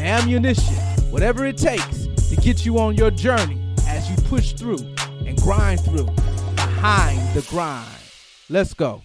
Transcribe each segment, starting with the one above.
the ammunition, whatever it takes to get you on your journey as you push through and grind through behind the grind. Let's go.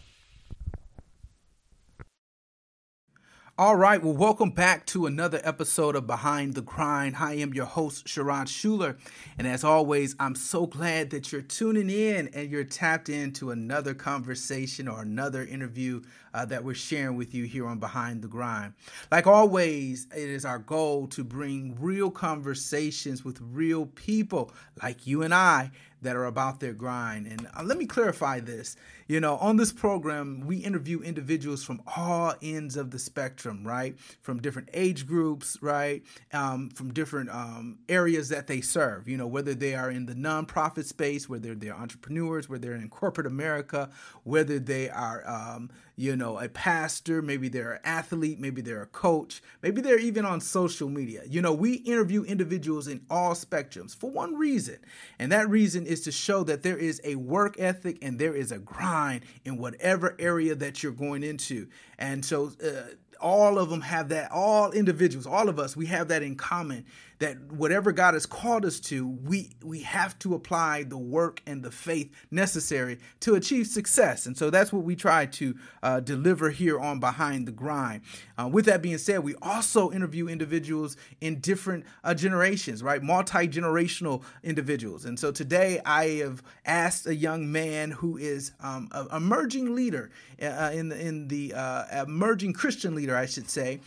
All right, well, welcome back to another episode of Behind the Grind. I am your host, Sherrod Schuler. And as always, I'm so glad that you're tuning in and you're tapped into another conversation or another interview uh, that we're sharing with you here on Behind the Grind. Like always, it is our goal to bring real conversations with real people like you and I that are about their grind. And uh, let me clarify this. You know, on this program, we interview individuals from all ends of the spectrum, right? From different age groups, right? Um, from different um, areas that they serve, you know, whether they are in the nonprofit space, whether they're entrepreneurs, whether they're in corporate America, whether they are, um, you know, a pastor, maybe they're an athlete, maybe they're a coach, maybe they're even on social media. You know, we interview individuals in all spectrums for one reason, and that reason is to show that there is a work ethic and there is a grind in whatever area that you're going into. And so, uh, all of them have that all individuals all of us we have that in common that whatever god has called us to we we have to apply the work and the faith necessary to achieve success. And so that's what we try to uh, deliver here on behind the grind. Uh, with that being said we also interview individuals in different uh, generations right? Multi-generational individuals. And so today i have asked a young man who is um, an emerging leader uh, in the in the uh, emerging christian leader, I should say,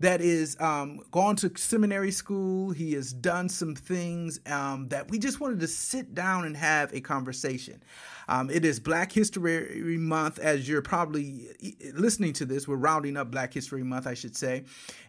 that is um, gone to seminary school. He has done some things um, that we just wanted to sit down and have a conversation. Um, it is Black History Month, as you're probably listening to this. We're rounding up Black History Month, I should say.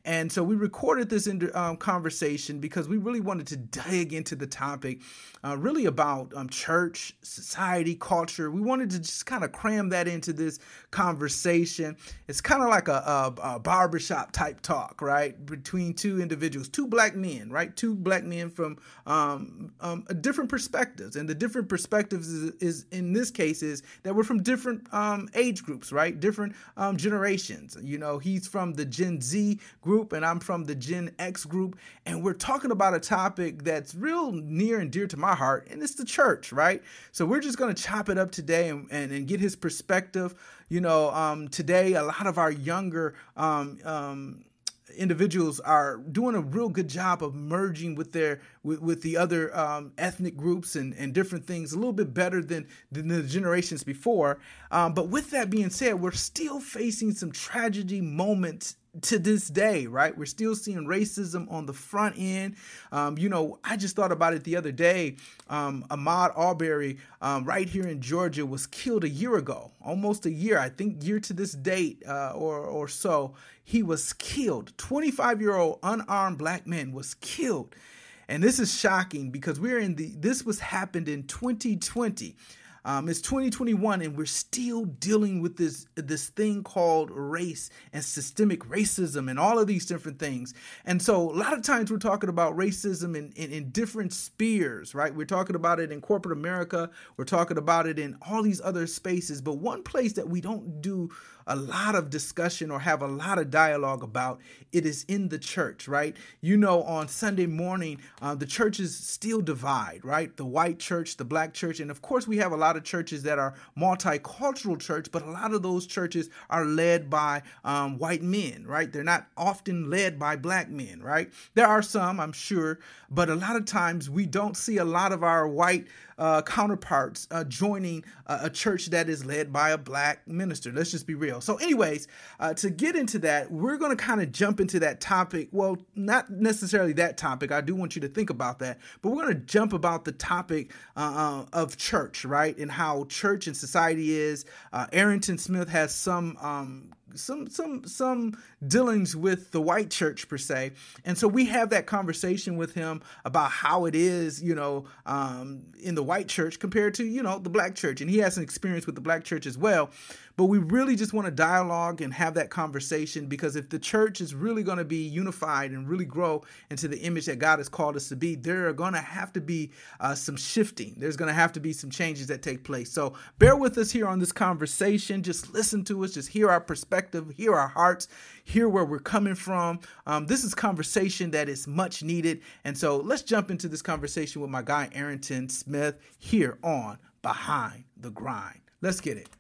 And so we recorded this in, um, conversation because we really wanted to dig into the topic, uh, really about um, church, society, culture. We wanted to just kind of cram that into this conversation. It's kind of like a, a, a barbershop type talk, right? Between two individuals, two black men, right? Two black men from um, um, different perspectives. And the different perspectives is, is in this case is that we're from different um, age groups, right? Different um, generations. You know, he's from the Gen Z group and I'm from the Gen X group. And we're talking about a topic that's real near and dear to my heart, and it's the church, right? So we're just going to chop it up today and, and, and, get his perspective. You know, um, today, a lot of our younger um, um, individuals are doing a real good job of merging with their with, with the other um, ethnic groups and, and different things a little bit better than, than the generations before. Um, but with that being said, we're still facing some tragedy moments to this day, right? We're still seeing racism on the front end. Um, you know, I just thought about it the other day. Um, Ahmaud Arbery, um, right here in Georgia, was killed a year ago, almost a year, I think, year to this date uh, or or so. He was killed. 25 year old unarmed black man was killed. And this is shocking because we're in the, this was happened in 2020. Um, it's 2021 and we're still dealing with this this thing called race and systemic racism and all of these different things. And so a lot of times we're talking about racism in, in, in different spheres, right? We're talking about it in corporate America. We're talking about it in all these other spaces. But one place that we don't do a lot of discussion or have a lot of dialogue about, it is in the church, right? You know, on Sunday morning, uh, the churches still divide, right? The white church, the black church, and of course, we have a lot of churches that are multicultural church, but a lot of those churches are led by um, white men, right? They're not often led by black men, right? There are some, I'm sure, but a lot of times we don't see a lot of our white uh, counterparts uh, joining a, a, church that is led by a black minister. Let's just be real. So, anyways, uh, to get into that, we're going to kind of jump into that topic. Well, not necessarily that topic. I do want you to think about that, but we're going to jump about the topic uh, uh, of church, right, and how church and society is. Uh, Aarynton Smith has some um, some some some dealings with the white church per se, and so we have that conversation with him about how it is, you know, um, in the white church compared to you know the black church, and he has an experience with the black church as well. But we really just want to dialogue and have that conversation because if the church is really going to be unified and really grow into the image that God has called us to be, there are going to have to be uh, some shifting. There's going to have to be some changes that take place. So bear with us here on this conversation. Just listen to us, just hear our perspective, hear our hearts, hear where we're coming from. Um, this is conversation that is much needed. And so let's jump into this conversation with my guy, Aarynton Smith, here on Behind the Grind. Let's get it.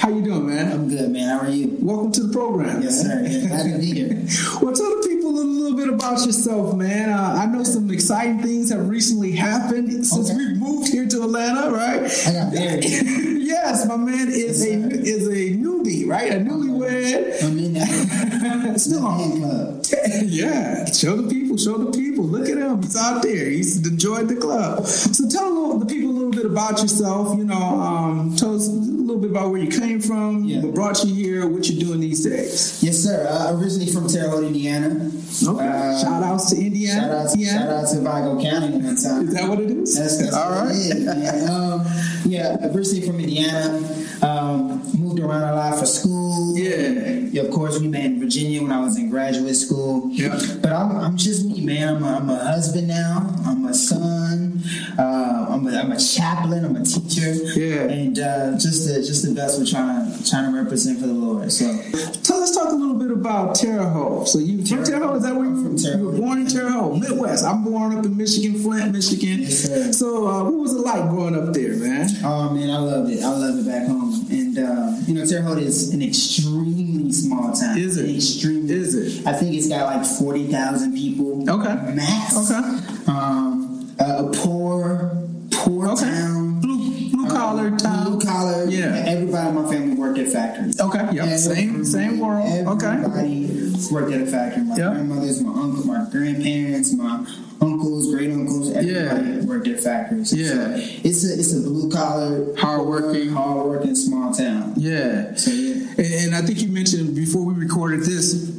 How you doing, man? I'm good, man. How are you? Welcome to the program. Yes, sir. Yeah, glad to be here. well, tell the people a little bit about yourself, man. Uh, I know some exciting things have recently happened since Okay. we've moved here to Atlanta, right? I got married. yes, my man is a is a newbie, right? A newlywed. I'm in that Still on. club. yeah, show the people, show the people. Look at him; he's out there. He's enjoyed the club. So tell a little, the people bit about yourself. You know, um, tell us a little bit about where you came from, Yeah. what brought you here, what you're doing these days. Yes, sir. Uh, originally from Terre Haute, Indiana. Okay. Uh, shout outs to Indiana. Shout out, yeah. shout out to Vigo County one time. Is that what it is? That's, that's all right. it is, man. Um, yeah, originally from Indiana. Um, moved around a lot for school. Yeah. Of course, we met in Virginia when I was in graduate school. Yeah. But I'm, I'm just me, man. I'm a, I'm a husband now. I'm a son. Uh, I'm, a, I'm a chaplain. I'm a teacher. Yeah. And uh, just the just the best we're trying to trying to represent for the Lord. So so let's talk a little bit about Terre Haute. So you from Terre Haute? Is that where you, from you were born in Terre Haute, Midwest? I'm born up in Michigan, Flint, Michigan. Yes. So uh, what was it like growing up there, man? Oh man, I loved it. I loved it back home. And uh, you know, Terre Haute is an extremely small town. Is it? Extremely. Is it? I think it's got like forty thousand people. Okay. Max. Okay. Um, a, a poor, poor Okay. town. Blue collar Um, town. Blue collar. Yeah. Everybody in my family worked at factories. Okay. Yep. Yeah, Same same world. Okay. Everybody worked at a factory. My Yeah. grandmothers, my uncle, my grandparents, my uncles, great uncles. Everybody Yeah. worked at factories. Yeah. So it's a it's a blue collar, Hardworking. hard working small town. Yeah. So yeah. And, and I think you mentioned before we recorded this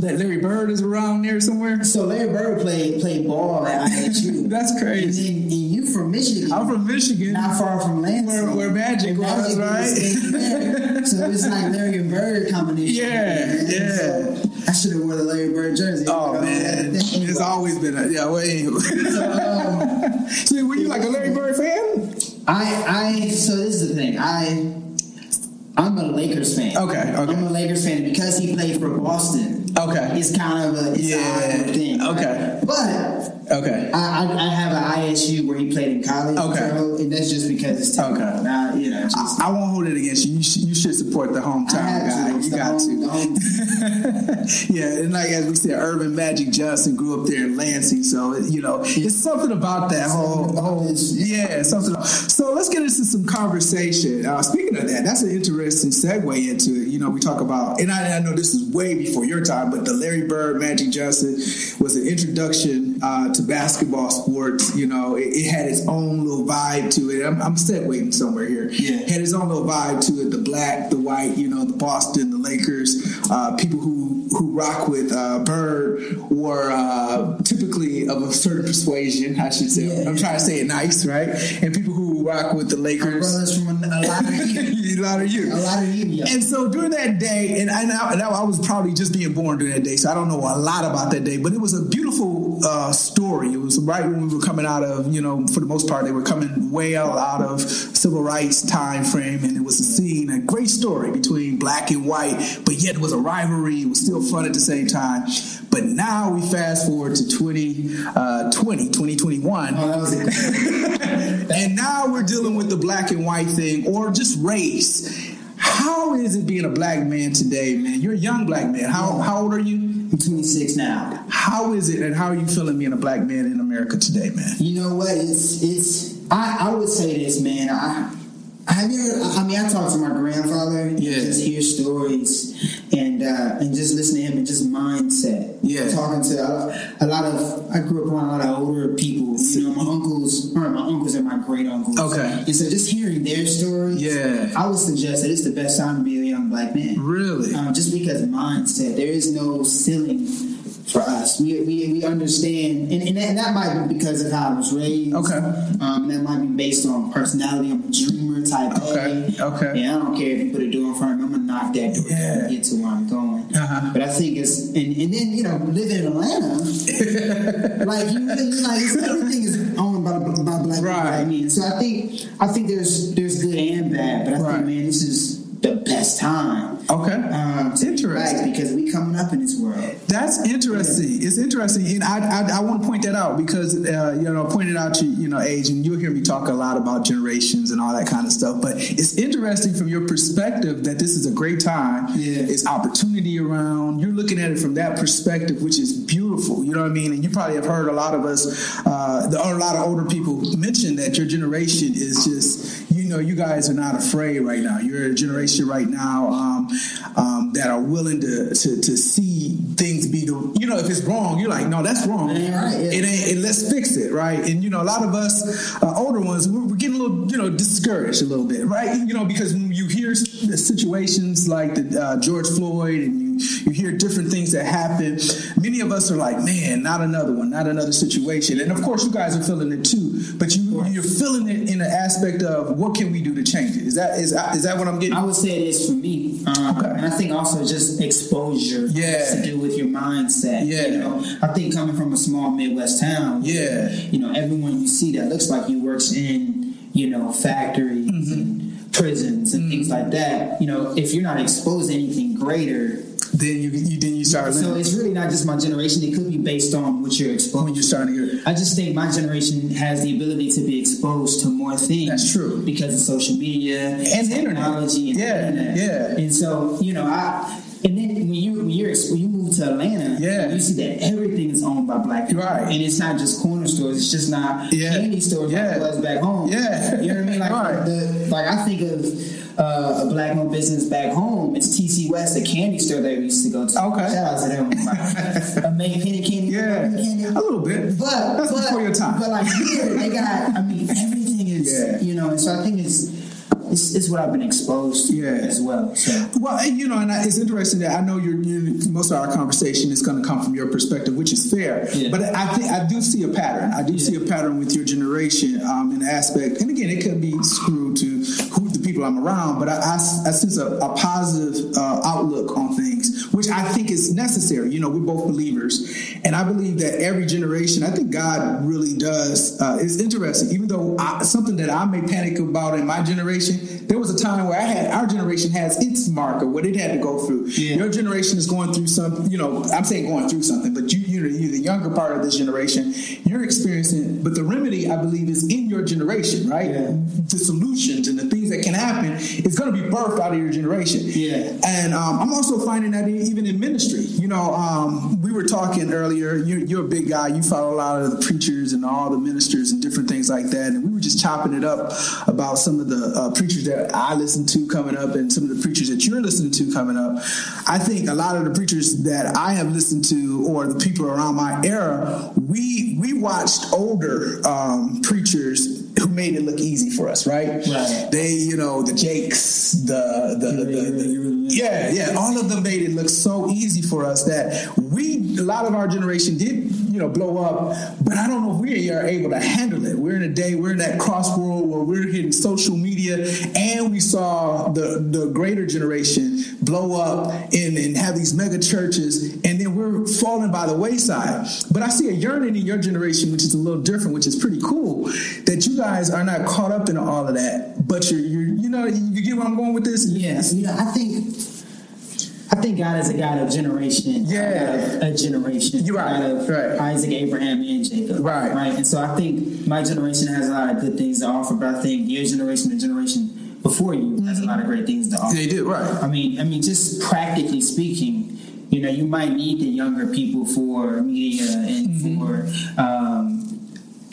that Larry Bird is around there somewhere. So Larry Bird played played ball at IHU. That's and, crazy. then, and from Michigan. I'm from Michigan. not far from Lansing. Where- where Magic was, right? yeah. so it's like Larry and Bird combination. Yeah, yeah. So I should have worn the Larry Bird jersey. Oh man, it's always been a yeah. Well, anyway. um, so were you like a Larry Bird fan? I I so this is the thing. I I'm a Lakers fan. Okay, okay. I'm a Lakers fan because he played for Boston. Okay. It's kind of a it's Yeah, thing. right? okay. But Okay. I, I, I have an ISU where he played in college. Okay. so- and that's just because it's Terre Okay. Now, you know, just, I, I won't hold it against you. You, sh- you should support the hometown guy. to. You got home- to. yeah, and like as we said, Earvin Magic Johnson grew up there in Lansing, so you know it's something about that whole whole yeah something. So let's get into some conversation. Uh, speaking of that, that's an interesting segue into it. You know, we talk about, and I, I know this is way before your time, but the Larry Bird Magic Johnson was an introduction uh, to basketball sports. You know, it, it had its own little vibe to it. I'm, I'm segueing somewhere here. Yeah. It had its own little vibe to it. The black, the white, you know, the Boston, the Lakers, uh, people who who rock with uh, Bird were uh, typically of a certain persuasion. I should say. Yeah. I'm trying to say it nice, right? And people who rock with the my Lakers. brothers from a, lot of you. a lot of you. A lot of you. Yeah. And so during that day, and I know, and I was probably just being born during that day, so I don't know a lot about that day, but it was a beautiful uh, story. It was right when we were coming out of, you know, for the most part, they were coming way out, of civil rights time frame, and it was a scene, a great story between black and white, but yet it was a rivalry. It was still fun at the same time. But now we fast forward to 20, uh, 20 2021. Oh, that was. And now we're dealing with the black and white thing or just race. How is it being a black man today, man? You're a young black man. How, how old are you? I'm 26 now. How is it and how are you feeling being a black man in America today, man? You know what? It's it's. I, I would say this, man. I Have you heard? I mean, I talked to my grandfather. and Yeah. Just hear stories and uh, and just listen to him and just mindset. Yeah. Talking to a, a lot of. I grew up around a lot of older people. You know, my uncles, or my uncles and my great uncles. Okay. And so just hearing their stories. Yeah. I would suggest that it's the best time to be a young black man. Really? Um, just because mindset, there is no ceiling for us. We, we, we understand, and, and, that, and that might be because of how I was raised. Okay. Um, that might be based on personality. I'm a dreamer type Okay, A. okay. Yeah, I don't care if you put a door in front of me. I'm gonna knock that door Yeah. and get to where I'm going. Uh-huh. But I think it's and, and then you know living in Atlanta, like you, like everything is owned by by black people. Right. I mean, so I think I think there's there's good and bad, but I Right. think man, this is the best time. Okay. Um, be Interesting. black because we coming up in this world. That's interesting. It's interesting, and I I, I want to point that out because uh, you know I pointed out to you know age, and you'll hear me talk a lot about generations and all that kind of stuff. But it's interesting from your perspective that this is a great time. Yeah. It's opportunity around. You're looking at it from that perspective, which is beautiful. You know what I mean? And you probably have heard a lot of us, uh, the, a lot of older people mention that your generation is just know you guys are not afraid right now. You're a generation right now um, um, that are willing to, to to see things be the you know if it's wrong you're like no that's wrong It ain't right, yeah. it ain't and let's fix it right and you know a lot of us uh, older ones we're, we're getting a little you know discouraged a little bit right you know because when you hear the situations like the uh, George Floyd and you you hear different things that happen many of us are like man not another one not another situation and of course you guys are feeling it too but you you're feeling it in the aspect of what can we do to change it is that is is that what I'm getting I would say it is for me. Um, Okay. And I think also just exposure Yeah. has to do with your mindset. Yeah. You know, I think coming from a small Midwest town, Yeah. you know, everyone you see that looks like you works in, you know, factories Mm-hmm. and prisons and things like that. You know, if you're not exposed to anything greater, then you, you then you start so it's really not just my generation. It could be based on what you're exposed. when you're starting to get I just think my generation has the ability to be exposed to more things. That's true. because of social media And the internet. technology, and Yeah, internet. yeah. And so you know, I and then when you when you're when you move to Atlanta, Yeah. you see that everything is owned by black people, Right. And it's not just corner stores. It's just not Yeah. candy stores Yeah. like it was back home. Yeah. you know what I mean? Like Right. the like I think of. Uh, a black owned business back home. It's TC West, a candy store that we used to go to. Okay. Shout out to them. Uh, Making penny candy. yeah Candy. a little bit But that's but, before your time But like here, they got. I mean, everything is. Yeah. You know, and so I think it's it's, it's what I've been exposed to Yeah. as well. So Well, and, you know, and I, it's interesting that I know you're, you most of our conversation is going to come from your perspective, which is fair. Yeah. But I think I do see a pattern. I do see a pattern with your generation um, in aspect, and again, it could be screwed to who the people I'm around, but I, I, I sense a, a positive uh, outlook on things, which I think is necessary. You know, we're both believers, and I believe that every generation, I think God really does. Uh, it's interesting, even though I, something that I may panic about in my generation, there was a time where I had our generation has its marker, what it had to go through. Yeah. Your generation is going through some, you know, I'm saying going through something, but you, you know, you're the younger part of this generation. You're experiencing, but the remedy, I believe, is in your generation, right? Yeah. The solutions and the things that can happen is going to be birthed out of your generation. Yeah. And um, I'm also finding that even in ministry, you know, um, we were talking earlier. You're, you're a big guy. You follow a lot of the preachers and all the ministers and different things like that. And we were just chopping it up about some of the uh, preachers that I listen to coming up and some of the preachers that you're listening to coming up. I think a lot of the preachers that I have listened to or the people around my era, we we watched older um, preachers who made it look easy for us, right? Right. They, you know, the Jakes, the the, the, the yeah, yeah, all of them made it look so easy for us that we, a lot of our generation did, you know, blow up, but I don't know if we are able to handle it. We're in a day, we're in that crossroad where we're hitting social media, and we saw the the greater generation blow up and, and have these mega churches, and then we're falling by the wayside. But I see a yearning in your generation, which is a little different, which is pretty cool, that you guys are not caught up in all of that, but you're, you're you know, you get where I'm going with this? yes, you know, I think. I think God is a God of generation. Yeah. God of a generation. You're right, God of right. Isaac, Abraham, and Jacob. Right. Right. And so I think my generation has a lot of good things to offer, but I think your generation, the generation before you, has a lot of great things to offer. They do, right. I mean, I mean, just practically speaking, you know, you might need the younger people for media and Mm-hmm. for um,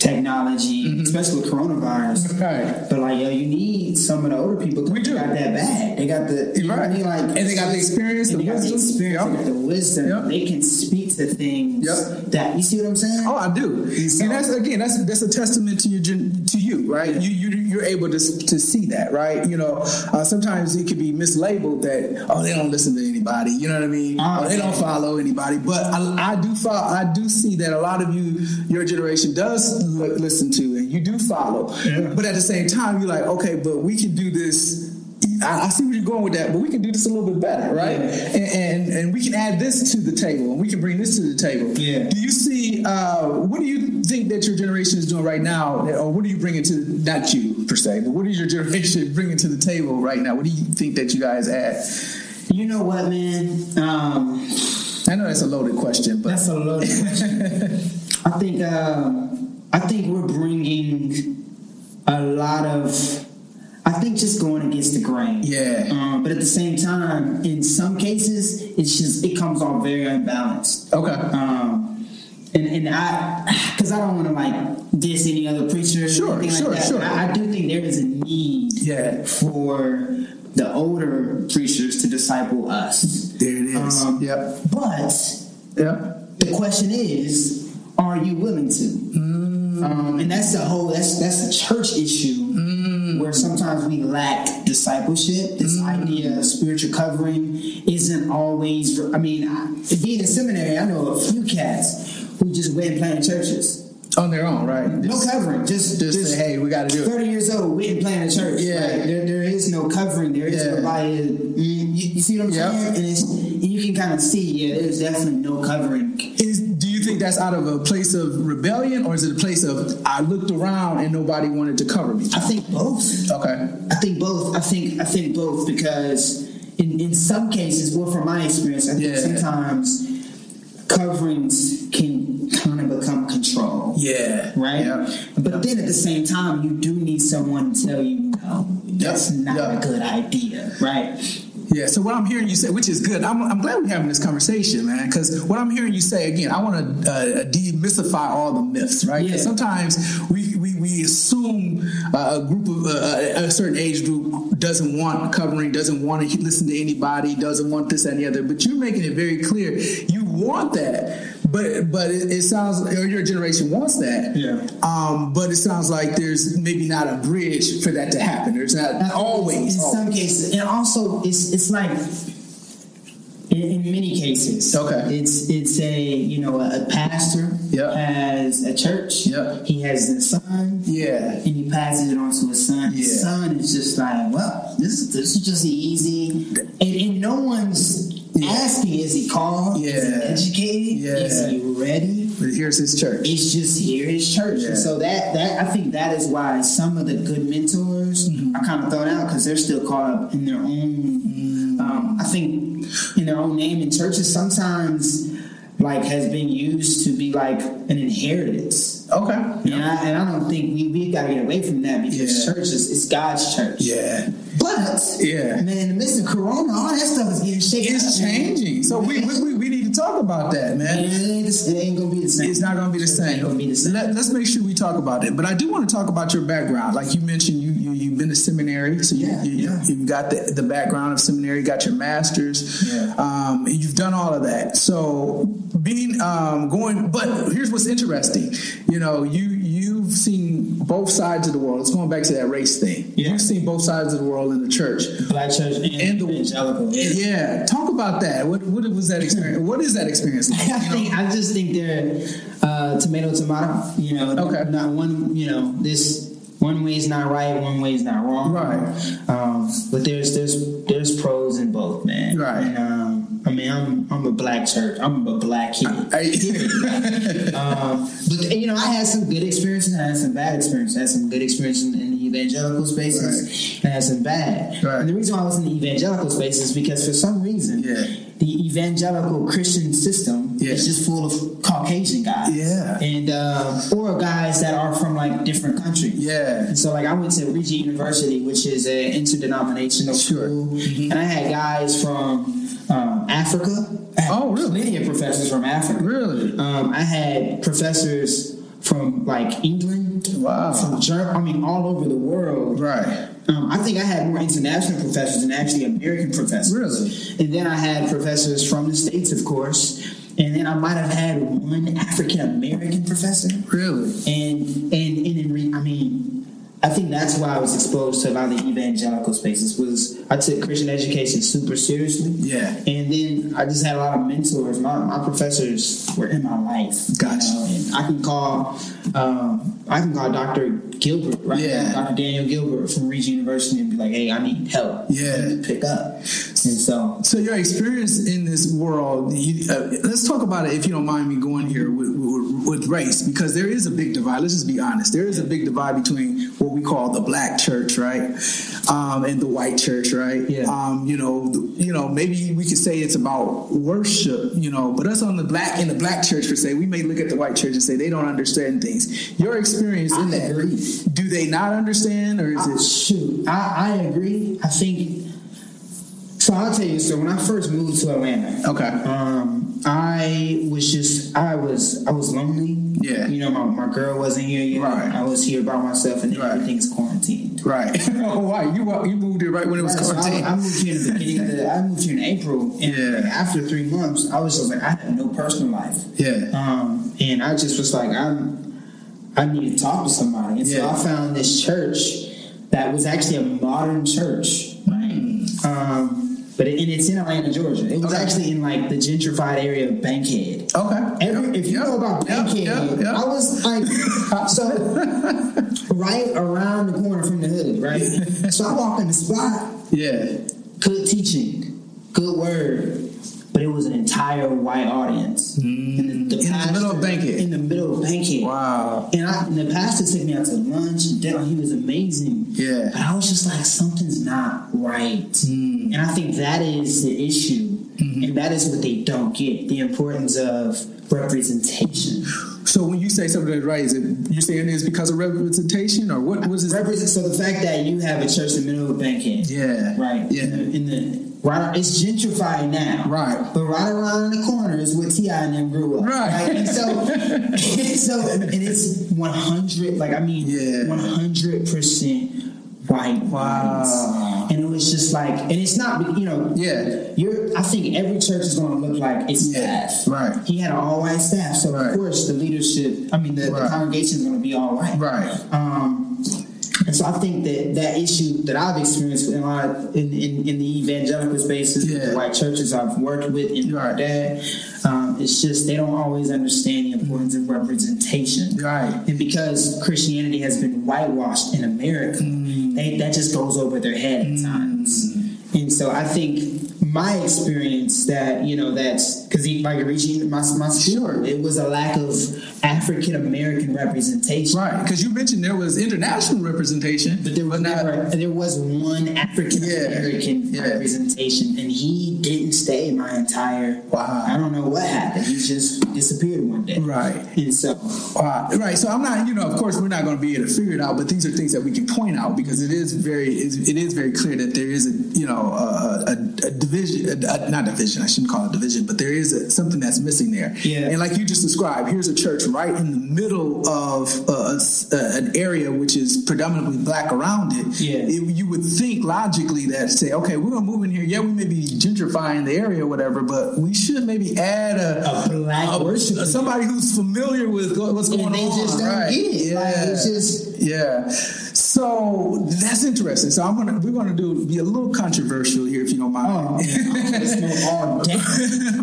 technology, Mm-hmm. especially with coronavirus. Right. But like, yo, you need some of the older people. We do. got that bag. They got the you know what I Right. mean? Like, And they got the experience, the got the wisdom. experience, Yep. they the wisdom. Yep. They can speak to things Yep. that you see what I'm saying. Oh, I do, So- and that's again that's that's a testament to your to you, right? You you you're able to to see that, right? You know, uh, sometimes it could be mislabeled that oh they don't listen to anybody, you know what I mean? Ah, or they don't follow anybody, but I, I do follow. I do see that a lot of you, your generation, does li- listen to and you do follow, but at the same time you're like okay, but we can do this. I, I see where you're going with that, but we can do this a little bit better, right? And, and and we can add this to the table, and we can bring this to the table. Yeah. Do you see? Uh, what do you think that your generation is doing right now, or what are you bringing to not you per se, but what is your generation bringing to the table right now? What do you think that you guys add? You know what, man? Um, I know that's a loaded question, but That's a loaded question. I think uh, I think we're bringing a lot of. I think just going against the grain. Yeah. Um, but at the same time, in some cases, it's just it comes off very unbalanced. okay, Um, and and I, because I don't want to like diss any other preacher. or Sure, anything sure, like that, sure. I, I do think there is a need Yeah. for the older preachers to disciple us. there it is. Um, yep, But yep, the question is, are you willing to? Mm. Um, and that's the whole that's that's the church issue. Where sometimes we lack discipleship. This mm. idea of spiritual covering isn't always. I mean, being in seminary, I know a few cats who just went and planted churches. on their own, right? No Just, covering, just just just say, hey, we got to do it. 30 years old, went and planted a church. Yeah. Like, there, there is no covering. There is Yeah. nobody. You, you see what I'm Yep. saying? And, it's, and you can kind of see, yeah, there's definitely no covering. Is, think that's out of a place of rebellion, or is it a place of I looked around and nobody wanted to cover me? I think both. Okay. I think both. I think I think both because in, in some cases, well, from my experience, I think Yeah. sometimes coverings can kind of become control. Yeah. Right, Yep. but then at the same time, you do need someone to tell you no. That's Yep. not a good idea, right? Yeah, so what I'm hearing you say, which is good, I'm, I'm glad we're having this conversation, man, because what I'm hearing you say, again, I want to uh, demystify all the myths, right? Because Yeah. sometimes we, we, we assume uh, a group of, uh, a certain age group doesn't want covering, doesn't want to listen to anybody, doesn't want this and the other, but you're making it very clear you want that, but but it, it sounds, or your generation wants that, Yeah. um, but it sounds like there's maybe not a bridge for that to happen. There's not always. in some cases, and also it's it's like in, in many cases. Okay. it's it's a you know a, a pastor Yeah. has a church. Yeah. he has a son. Yeah. And he passes it on to his son. His Yeah. son is just like, well, this is, this is just easy, and, and no one's Yeah. asking, is he called? Is he Yeah. educated? Yeah. Is he ready? But here's his church. it's just here is church. Yeah. And so that that I think that is why some of the good mentors Mm-hmm. are kind of thrown out because they're still caught up in their own. Mm-hmm. Um, I think in their own name. And churches sometimes like has been used to be like an inheritance. Okay. And I, and I don't think we we got to get away from that because Yeah. church is it's God's church. Yeah. But Yeah. man, in the midst of Corona, all that stuff is getting shaken. It's up, man. changing. So we, we, we- we need to talk about that, Man, it ain't, it ain't gonna be the same. It's not going to be the same. It ain't gonna be the same. Let, us make sure we talk about it. But I do want to talk about your background. Like you mentioned, you've been to seminary, so you, Yeah, you, yeah. you've got the, the background of seminary, got your master's. Yeah. Um, you've done all of that. So being um, going, but here's what's interesting. You know, you you've seen both sides of the world. It's going back to that race thing. You've seen both sides of the world in the church. Black church and, And the- evangelical. Yeah, talk about that. What what was that experience? What is that experience? Like? I think I just think they're uh, tomato tomato. You know, Okay. Not one. You know, this one way is not right, one way is not wrong. Right. Um, but there's there's there's pros in both, man. Right. And, um, I mean, I'm I'm a black church. I'm a black kid. Um, but you know, I had some good experiences. I had some bad experiences. I had some good experiences in the evangelical spaces. And I had some bad. Right. And the reason why I was in the evangelical space is because for some reason, Yeah. the evangelical Christian system Yeah. is just full of Caucasian guys. Yeah. And uh, or guys that are from like different countries. yeah. And so, like, I went to Regent University, which is an interdenominational Sure. Mm-hmm. school, and I had guys from um, Africa. Oh, really? Plenty of professors from Africa. Really? Um, I had professors from like England. Wow. From Germany, I mean, all over the world. Right. Um, I think I had more international professors than actually American professors. Really? And then I had professors from the States, of course. And then I might have had one African American professor. Really? And and and in, re- I mean, I think that's why I was exposed to a lot of the evangelical spaces. Was I took Christian education super seriously. Yeah. And then I just had a lot of mentors. My, my professors were in my life. Gotcha. You know, and I can call um, I can call Dr. Gilbert, right? Yeah. Dr. Daniel Gilbert from Regent University and be like, hey, I need help. Yeah. Pick up. And so So your experience in this world, you, uh, let's talk about it if you don't mind me going here with, with, with race, because there is a big divide. Let's just be honest. There is a big divide between what we call the black church, right, um, and the white church, right? Yeah. Um, you know, the, you know, maybe we could say it's about worship, you know, but us on the black in the black church per se, we may look at the white church and say they don't understand things. Your experience in I that, agree. do they not understand, or is I, it? shoot, I, I agree. I think. So I'll tell you. So when I first moved to Atlanta, Okay. um, I was just I was I was lonely. Yeah. You know, my, my girl wasn't here yet. Right. I was here by myself, and Right. everything's quarantined. Right. oh, why you you moved here right when it was Right, so? I, I moved here in the beginning of the, I moved here in April, and Yeah. after three months, I was just like, I had no personal life. yeah. Um, and I just was like, I'm, I need to talk to somebody. And so Yeah. I found this church that was actually a modern church. Um, but it, and it's in Atlanta, Georgia. It was Okay. actually in like the gentrified area of Bankhead. Okay. Every, if you Yep. know about Bankhead, Yep. Yep. I was like, so right around the corner from the hood, right? so I walked in the spot, Yeah. good teaching, good word, but it was an entire white audience. And In the middle of Bankhead. In the middle of Bankhead. Wow. And, I, and the pastor took me out to lunch and dinner. He was amazing. Yeah. But I was just like, something's not right. Mm. And I think that is the issue. Mm-hmm. And that is what they don't get the importance of representation. So when you say something is right, is it you're saying it's because of representation or what was it? Represent, so the fact that you have a church in the middle of Bankhead. Yeah. Right. Yeah. In the, in the right, it's gentrified now. Right. But right around the corner is where T.I. and them grew up. Right. And so, and so, and it's one hundred. Like I mean, Yeah. one hundred percent white. Wow. And it was just like, and it's not, you know. Yeah. You're, I think every church is going to look like its Yeah, staff. right. He had an all white staff, so Right. of course the leadership. I mean, the, Right. the congregation is going to be all white. Right. Um, and so I think that that issue that I've experienced in a lot of, in, in, in the evangelical spaces, Yeah. the white churches I've worked with in Right. that, um, it's just they don't always understand the importance of representation. Right. And because Christianity has been whitewashed in America, Mm. They, that just goes over their head at mm. times. And so I think my experience that you know that's because like reaching my my Sure. it was a lack of African American representation. Right. Because you mentioned there was international representation, But there was not. never there was one African American Yeah. representation, and he didn't stay my entire. Wow. I don't know what happened. He just disappeared one day. Right. And so, Wow. Right. So I'm not, you know, of course, we're not going to be able to figure it out, but these are things that we can point out because it is very, it is very clear that there is a, you know, a, a, a division, a, not division, I shouldn't call it division, but there is a, something that's missing there. Yeah. And like you just described, here's a church right in the middle of uh, an area which is predominantly black around it. Yeah. It- you would think logically that say, okay, we're going to move in here. Yeah, we may be gentrifying the area or whatever, but we should maybe add a, A black worship leader. somebody who's familiar with what's going and they on. just don't right. get it. Yeah. Like, it's just yeah. So that's interesting. So I'm gonna we're gonna do be a little controversial here if you don't mind. oh, man, I'm gonna smoke all day.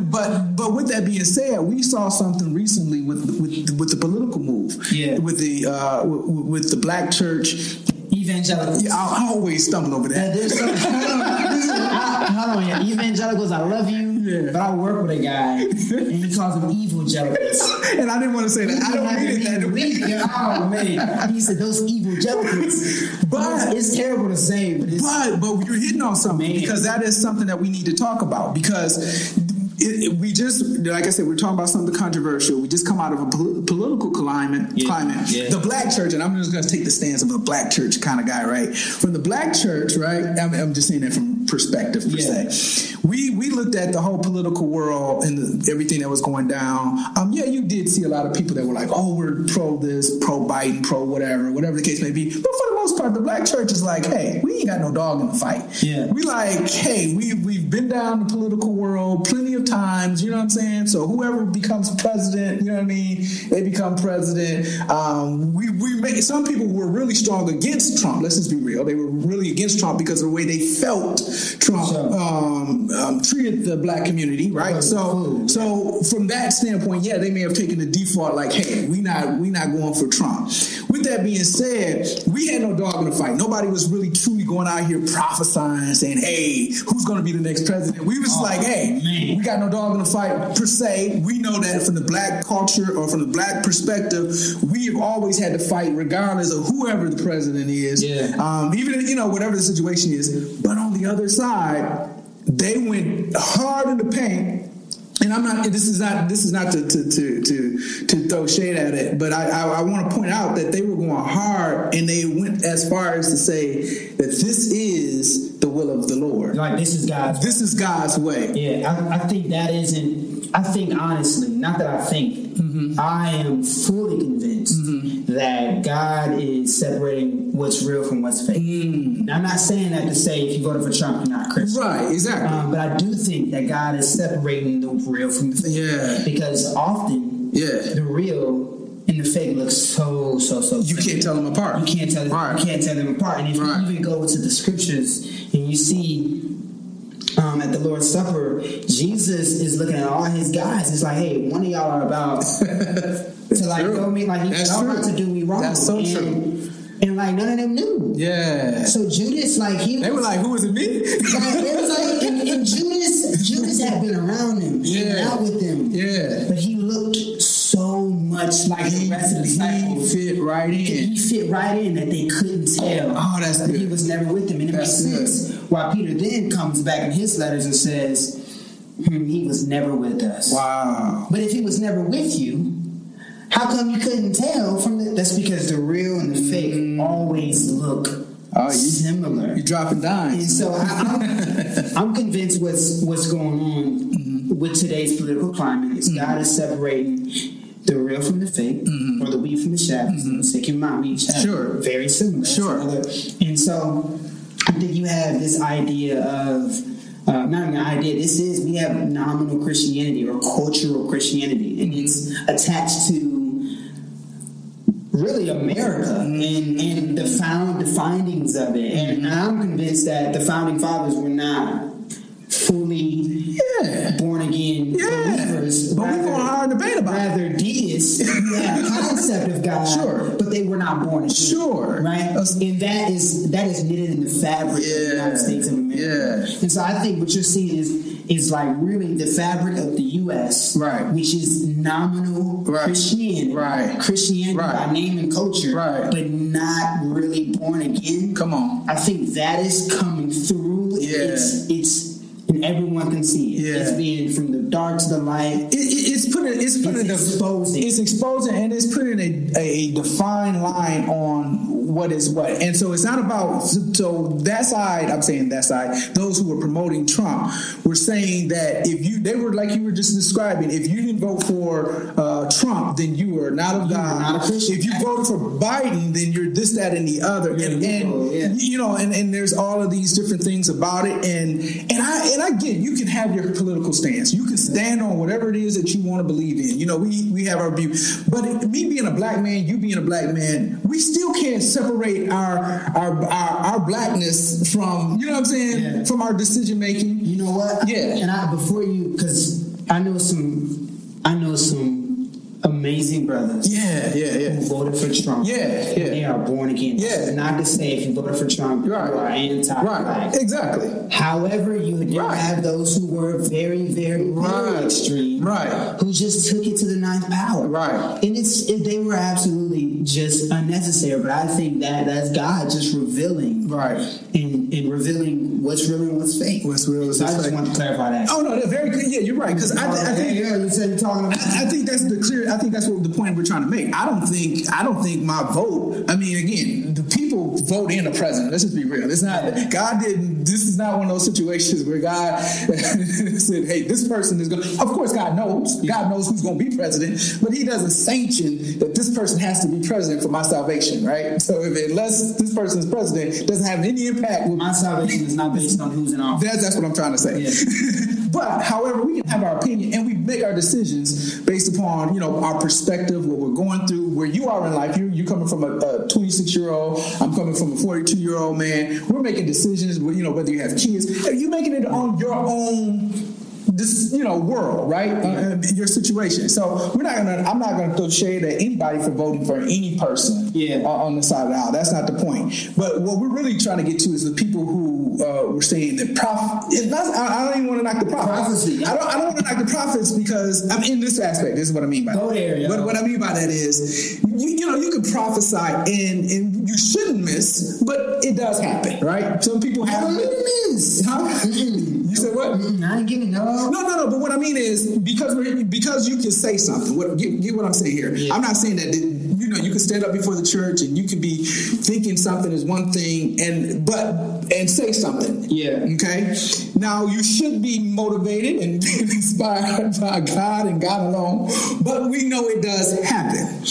but but with that being said, we saw something recently with with with the political move. Yeah. With the uh, with, with the black church. Evangelicals. Yeah, I, I always stumble over that. there's some, hold on, yeah. evangelicals. I love you, Yeah. but I work with a guy, and he calls them evangelicals. And I didn't want to say that. I don't mean it that way. Oh man, he said those evil evangelicals. But- it's terrible to say, but it's But but you're hitting on something Man. because that is something that we need to talk about because. It, it- we just, like I said, we're talking about something controversial. We just come out of a pol- political climate. Yeah, Climate. yeah. The black church, and I'm just going to take the stance of a black church kind of guy, right? From the black church, right? I'm, I'm just saying that from perspective per Yeah. se. We we looked at the whole political world and the, everything that was going down. Um, yeah, you did see a lot of people that were like, "Oh, we're pro this, pro Biden, pro whatever, whatever the case may be." But for the most part, the black church is like, "Hey, we ain't got no dog in the fight. Yeah. we like, hey, we we've been down the political world plenty of times. You know what I'm saying? So whoever becomes president, you know what I mean? They become president. Um, we we make some people were really strong against Trump. Let's just be real. They were really against Trump because of the way they felt Trump Sure. um, um, treated the black community, right? Right. So so from that standpoint, yeah, they may have taken the default like, hey, we not we not going for Trump. With that being said, we had no dog in the fight. Nobody was really truly going out here prophesying, saying, hey, who's going to be the next president? We was Oh, like, hey, man. we got no dog in the fight per se. We know that from the black culture or from the black perspective, we have always had to fight regardless of whoever the president is. Yeah. Um, even you know whatever the situation is. But on the other side, they went hard in the paint. And I'm not. This is not. This is not to to to to, to throw shade at it, but I, I, I want to point out that they were going hard, and they went as far as to say that this is the will of the Lord. Like this is God's. This is God's way. Yeah, I, I think that isn't. I think honestly, not that I think. Mm-hmm. I am fully that God is separating what's real from what's fake. Now, I'm not saying that to say if you voted for Trump, you're not Christian. Right. Exactly. Um, but I do think that God is separating the real from the fake. Yeah. Because often Yeah. the real and the fake look so so so. You similar. can't tell them apart. You can't tell them. Right. You can't tell them apart. And if Right. you even go to the scriptures and you see um, at the Lord's Supper, Jesus is looking at all his guys. It's like, hey, one of y'all are about to like true. go me like That's y'all about to do me wrong. That's so and, true. And like none of them knew. Yeah. So Judas, like he They were like, "Who is it, me?" like, it was like, and, and Judas, Judas had been around him, Yeah. out with them, Yeah. but he looked much like the rest of the disciples. He fit right in. He fit right in that they couldn't tell. Oh, that's that he was never with them, and it That's makes sense. Why Peter then comes back in his letters and says, hmm, "He was never with us." Wow. But if he was never with you, how come you couldn't tell from the? That's because the real and the fake always look Mm. Oh, you- similar. You dropping And so I, I'm, I'm convinced what's what's going on with today's political climate is God is separating the real from the fake, mm-hmm. or the wheat from the chaff. Mm-hmm. So keep in mind, we each have Sure. very similar. Sure. And so I think you have this idea of. Uh, not an idea. This is we have nominal Christianity or cultural Christianity, and mm-hmm. it's attached to really America and, and the found the findings of it. And I'm convinced that the founding fathers were not deists who had a concept of God, Sure. but they were not born again. Sure. Right? And that is that is knitted in the fabric of the United States of America. Yeah. And so I think what you're seeing is is like really the fabric of the US, Right. which is nominal Right. Christianity. Right. Christianity Right. by name and culture, Right. but not really born again. Come on. I think that is coming through. Yeah. It's it's and everyone can see it. Yeah. It's being from the dark to the light. It, it, it's putting it's putting It's exposing. it's exposing and it's putting a, a defined line on what is what and so it's not about so that side i'm saying that side those who were promoting trump were saying that if you they were like you were just describing if you didn't vote for uh, trump then you were not of god not a if you voted for biden then you're this that and the other and, and yeah. you know and, and there's all of these different things about it and and i and i get you can have your political stance you can stand on whatever it is that you want to believe in you know we we have our view but me being a black man you being a black man we still can't separate our our our, our blackness from you know what i'm saying Yeah. from our decision making You know what? Yeah. And I before you, because I know some, I know some amazing brothers. yeah yeah yeah. Who voted for Trump? Yeah, And yeah. They are born again. Yeah. This Not to say if you voted for Trump, you are right anti-black. right exactly However, you did Right. have those who were very, very, very Right. extreme, Right. Who just took it to the ninth power, Right. And it's it, they were absolutely just unnecessary. But I think that that's God just revealing, Right. and, and revealing what's real and what's fake. What's real and So I what's just want to clarify that. oh no they're very good yeah you're right because I, I oh, think yeah, you said you're talking about. I, I think that's the clear. I think think that's what the point we're trying to make. I don't think I don't think my vote. I mean, again, the people vote in a president. Let's just be real. It's not God didn't. This is not one of those situations where God said, "Hey, this person is going." to Of course, God knows. God knows who's going to be president, but He doesn't sanction that this person has to be president for my salvation, right? So if unless this person is president, doesn't have any impact. With, My salvation is not based on who's in office. that's, that's what I'm trying to say. Yeah. but however, we can have our opinion and we make our decisions based upon you know our perspective, what we're going through, where you are in life. You you coming from a 26 year old, I'm coming from a 42 year old man. We're making decisions. You know whether you have kids, you're making it on your own this you know world right uh, your situation so we're not gonna i'm not gonna throw shade at anybody for voting for any person Yeah. uh, on the side of the aisle that's not the point but what we're really trying to get to is the people who uh, were saying that prof I, don't even want to knock the prophets Prophecy. I don't, I don't want to knock the prophets because I'm in this aspect this is what I mean by Go that there, yo. what, what I mean by that is you, you know you can prophesy and, and you shouldn't miss but it does happen right some people have miss. Huh? you said what I ain't getting no. No, no, no. But what I mean is because we're, because you can say something. What get, get what I'm saying here? Yeah. I'm not saying that you know you can stand up before the church and you can be thinking something is one thing and but and say something. Yeah. Okay. Now you should be motivated and inspired by God and God alone, but we know it does happen.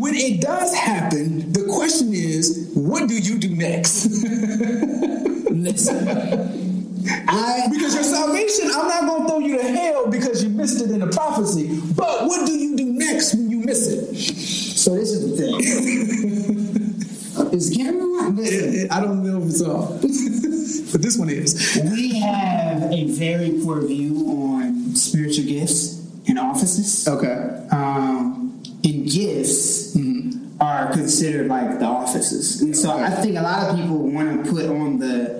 When it does happen, the question is, what do you do next? Listen. I Because your salvation, I'm not going to throw you to hell because you missed it in the prophecy. But what do you do next when you miss it? so this is the thing. Is camera on? Listen. I don't know if it's on, but this one is. We have a very poor view on spiritual gifts and offices. Okay. Um, and gifts are considered like the offices. And so I think a lot of people want to put on the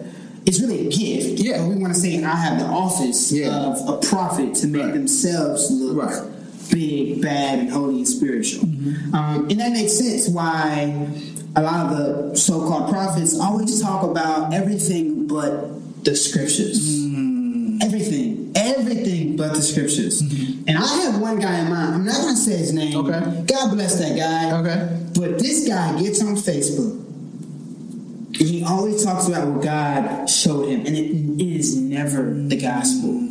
it's really a gift. Yeah. But we want to say I have the office Yeah. of a prophet to make Right. themselves look Right. big, bad, and holy and spiritual. Mm-hmm. Um, and that makes sense why a lot of the so-called prophets always talk about everything but the scriptures. Mm. Everything, everything but the scriptures. Mm-hmm. And I have one guy in mind. I'm not going to say his name. Okay. God bless that guy. Okay. But this guy gets on Facebook. He always talks about what God showed him, and it, it is never the gospel.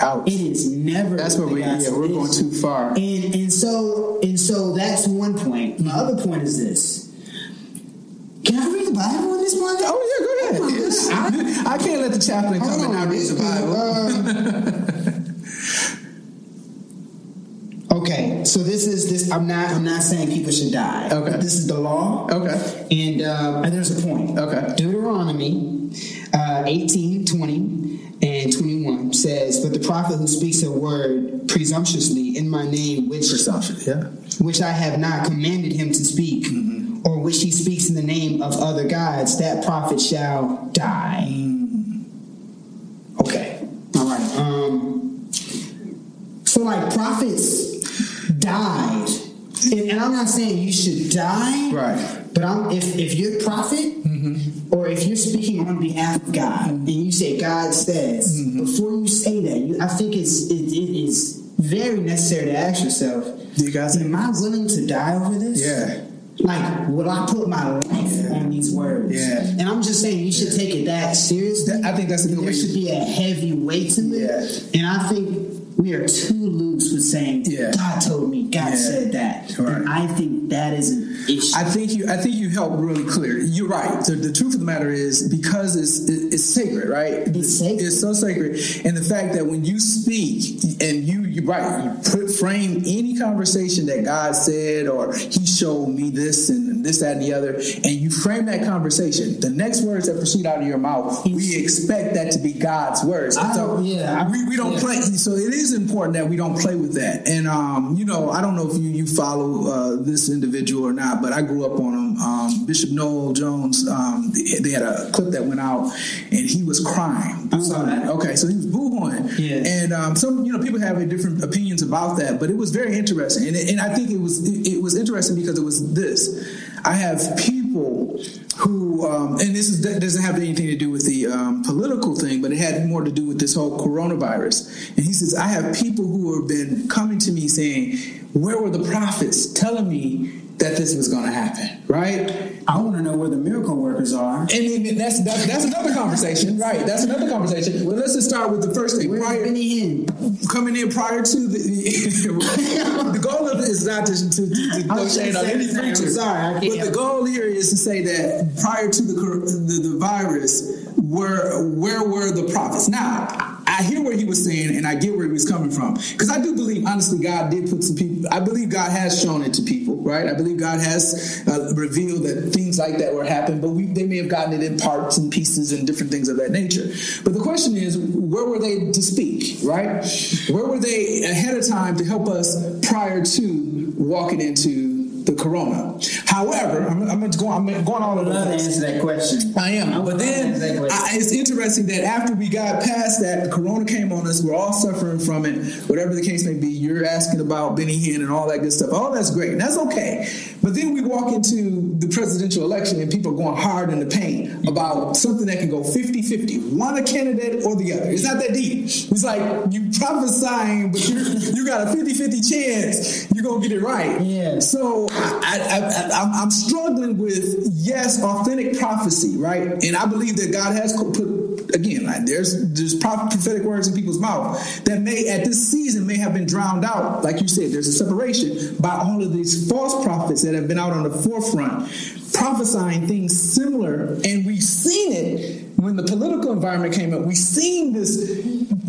Ouch. It is never. That's where we yeah we're It going is- too far. And and so and so that's one point. My other point is this. Can I read the Bible on this one? Oh yeah, go ahead. Oh, Yes. goodness. I can't let the chaplain come and not read the Bible. uh, okay, so this is this. I'm not. I'm not saying people should die. Okay. This is the law. Okay. And, uh, and there's a point. Okay. Deuteronomy uh, 18, 20, and 21 says, But the prophet who speaks a word presumptuously in my name, which. Yeah. which I have not commanded him to speak, or which he speaks in the name of other gods, that prophet shall die. Okay. All right. Um, so, like, prophets died. And, and I'm not saying you should die. Right. But I'm, if, if you're a prophet, mm-hmm. or if you're speaking on behalf of God, mm-hmm. and you say God says, mm-hmm. before you say that, you, I think it's it, it is very necessary to ask yourself, Do you guys? am I willing to die over this? Yeah. Like, will I put my life on these words? Yeah. And I'm just saying you should take it that seriously. I think that's a good there way should be a heavy weight to it. Yeah. And I think we are too loose with saying, Yeah. God told me, God Yeah. said that. Right. And I think that is an issue. I think you. I think you helped really clear. You're right. The, the truth of the matter is because it's it, it's sacred, right? It's sacred. It's so sacred, and the fact that when you speak and you you right, you put frame any conversation that God said or He showed me this and this that and the other, and you frame that conversation. The next words that proceed out of your mouth, we expect that to be God's words. I so don't- yeah, I- we, we don't yeah. play. So it is important that we don't play with that. And um, you know, I don't know if you you follow uh, this individual or not, but I grew up on him. Um, Bishop Noel Jones. Um, they, they had a clip that went out, and he was crying. I saw that. Okay, so he was boohooing. Yeah. And um, some you know people have different opinions about that, but it was very interesting, and, it, and I think it was it, it was interesting because it was this. I have people who, um, and this is, doesn't have anything to do with the um, political thing, but it had more to do with this whole coronavirus. And he says, I have people who have been coming to me saying, Where were the prophets telling me that this was going to happen, right? I want to know where the miracle workers are. And then that's, that's that's another conversation, right? That's another conversation. Well, let's just start with the first thing. Prior, coming in prior to the the goal of it is not to, to, to throw shade on any preacher. sorry, but the goal here is to say that prior to the the, the virus, where where were the prophets? Now. I hear what he was saying, and I get where he was coming from. Because I do believe, honestly, God did put some people. I believe God has shown it to people, right? I believe God has uh, revealed that things like that were happening, but we, they may have gotten it in parts and pieces and different things of that nature. But the question is, where were they to speak, right? Where were they ahead of time to help us prior to walking into the corona? However, I'm, I'm going, I'm going all I'd over the to place. answer that question. I am. But then answer that question. I, it's interesting that after we got past that, the corona came on us. We're all suffering from it. Whatever the case may be, you're asking about Benny Hinn and all that good stuff. All that's great. And that's okay. But then we walk into the presidential election and people are going hard in the paint about something that can go 50 50, one a candidate or the other. It's not that deep. It's like you prophesying, but you you got a 50 50 chance you're going to get it right. Yeah. So I, I, I, I'm, I'm struggling with yes, authentic prophecy, right? And I believe that God has put again. Like there's there's prophetic words in people's mouth that may at this season may have been drowned out. Like you said, there's a separation by all of these false prophets that have been out on the forefront prophesying things similar, and we've seen it when the political environment came up. We've seen this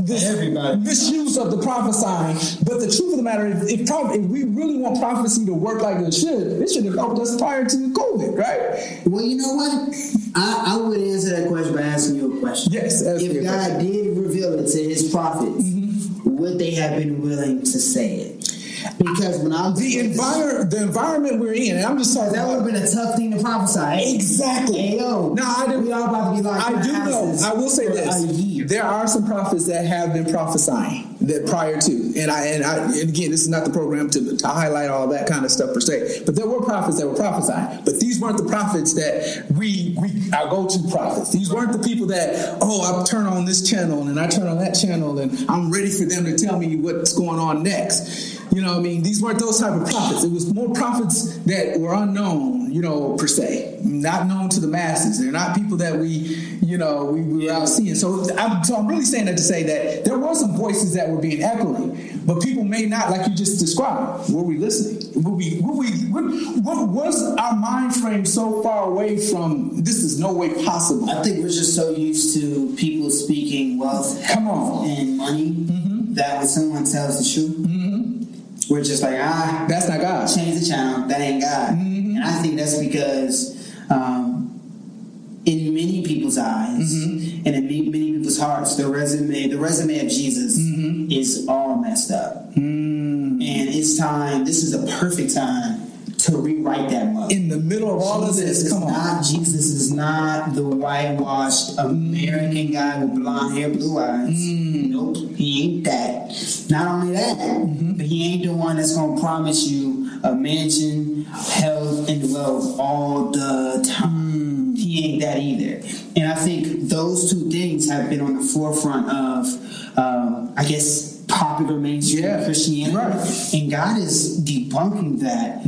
this Everybody. misuse of the prophesying. But the truth of the matter is, if, if we really want prophecy to work like it should, it should have helped us prior to COVID, right? Well, you know what? I, I would answer that question by asking you a question. Yes, If God did reveal it to his prophets, Mm-hmm. would they have been willing to say it? Because when I The environment, the environment we're in, and I'm just talking that would have been a tough thing to prophesy. exactly. Hey, yo, No, I do. we all about to be in I do know. I will say this: there are some prophets that have been prophesying that prior to, and I and I and again, this is not the program to, to highlight all that kind of stuff per se, but there were prophets that were prophesying, but these weren't the prophets that we we our go to prophets. These weren't the people that oh I turn on this channel and I turn on that channel and I'm ready for them to tell me what's going on next. You know, I mean, these weren't those type of prophets. It was more prophets that were unknown, you know, per se, not known to the masses. They're not people that we, you know, we, we were out seeing. So I'm, so I'm really saying that to say that there were some voices that were being echoing, but people may not, like you just described. Were we listening? Were we? Were we? What, what was our mind frame so far away from? This is no way possible. I think we're just so used to people speaking wealth Come on. and money Mm-hmm. that when someone tells the truth, we're just like, ah, That's not God. change the channel. That ain't God. Mm-hmm. And I think that's because, um, in many people's eyes Mm-hmm. And in many, many people's hearts, the resume, the resume of Jesus Mm-hmm. is all messed up. Mm. And it's time. This is a perfect time to rewrite that mug. In the middle of all of this, is come on. not Jesus is not the whitewashed American guy with blonde hair, blue eyes. Mm. Nope, he ain't that. Not only that, Mm-hmm. but he ain't the one that's gonna promise you a mansion, health, and wealth all the time. Mm. He ain't that either. And I think those two things have been on the forefront of, um, I guess, popular mainstream Yeah, Christianity. right. Mm. And God is debunking that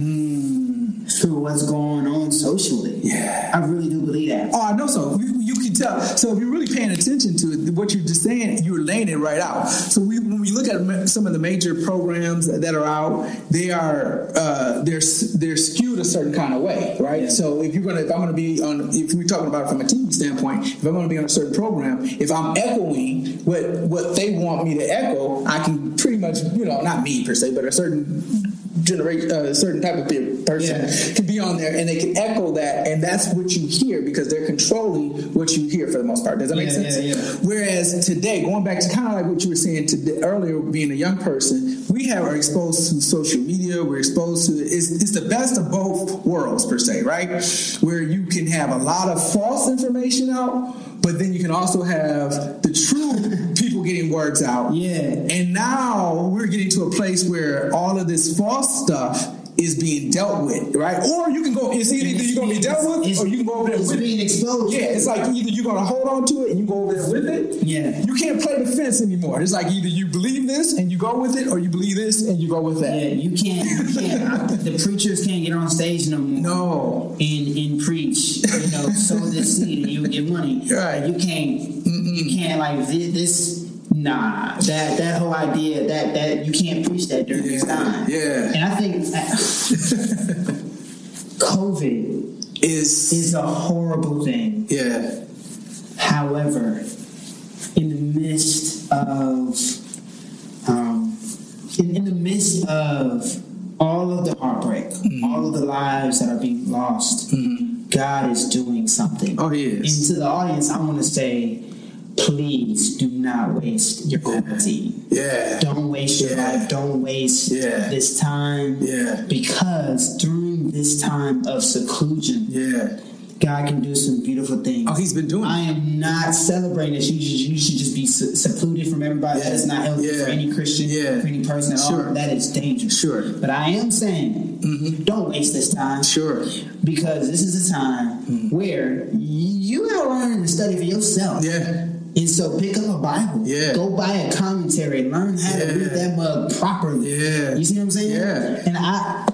through what's going on socially. Yeah. I really do believe that. Oh, I know so. You can tell. So if you're really paying attention to it, what you're just saying, you're laying it right out. So we, when we look at some of the major programs that are out, they are uh, they're they're skewed a certain kind of way, right? Yeah. So if you're gonna, if I'm gonna be on, if we're talking about it from a TV standpoint, if I'm gonna be on a certain program, if I'm echoing what what they want me to echo, I can pretty much, you know, not me per se, but a certain generation, uh, certain type of person Yeah. can be on there and they can echo that, and that's what you hear because they're controlling what you hear for the most part. Does that make Yeah, sense? yeah. Whereas today, going back to kind of like what you were saying today, earlier, being a young person, we have are exposed to social media. We're exposed to it's, it's the best of both worlds per se, right? Where you can have a lot of false information out, but then you can also have the true getting words out. Yeah. And now we're getting to a place where all of this false stuff is being dealt with, right? Or you can go. It's either you're gonna be dealt with, or you can go over there it's with being exposed. Yeah, it's like either you're gonna hold on to it and you go over there with it. Yeah. you can't play the fence anymore. It's like either you believe this and you go with it, or you believe this and you go with that. Yeah, you can't. You can't. I, the preachers can't get on stage no more. No, and and preach. You know, sow this seed and you get money. Right. You can't. You can't like this. Nah, that that whole idea that that you can't preach that during this time. yeah. and I think COVID is is a horrible thing. yeah, However, in the midst of um, in, in the midst of all of the heartbreak, Mm-hmm. all of the lives that are being lost, God is doing something. Oh, He is. And to the audience, I want to say, please do not waste your quarantine. yeah, Don't waste your Yeah. life. Don't waste Yeah. this time. Yeah. Because during this time of seclusion, yeah. God can do some beautiful things. Oh, He's been doing. I am not celebrating this. You should, you should just be secluded from everybody. That is not healthy Yeah. for any Christian, Yeah. for any person at Sure. all. That is dangerous. Sure. But I am saying, mm-hmm. don't waste this time. Sure. Because this is a time mm-hmm. where you gotta learn and study for yourself. Yeah. And so pick up a Bible. Yeah. Go buy a commentary. Learn how to read that mug properly. Yeah. You see what I'm saying? Yeah. And I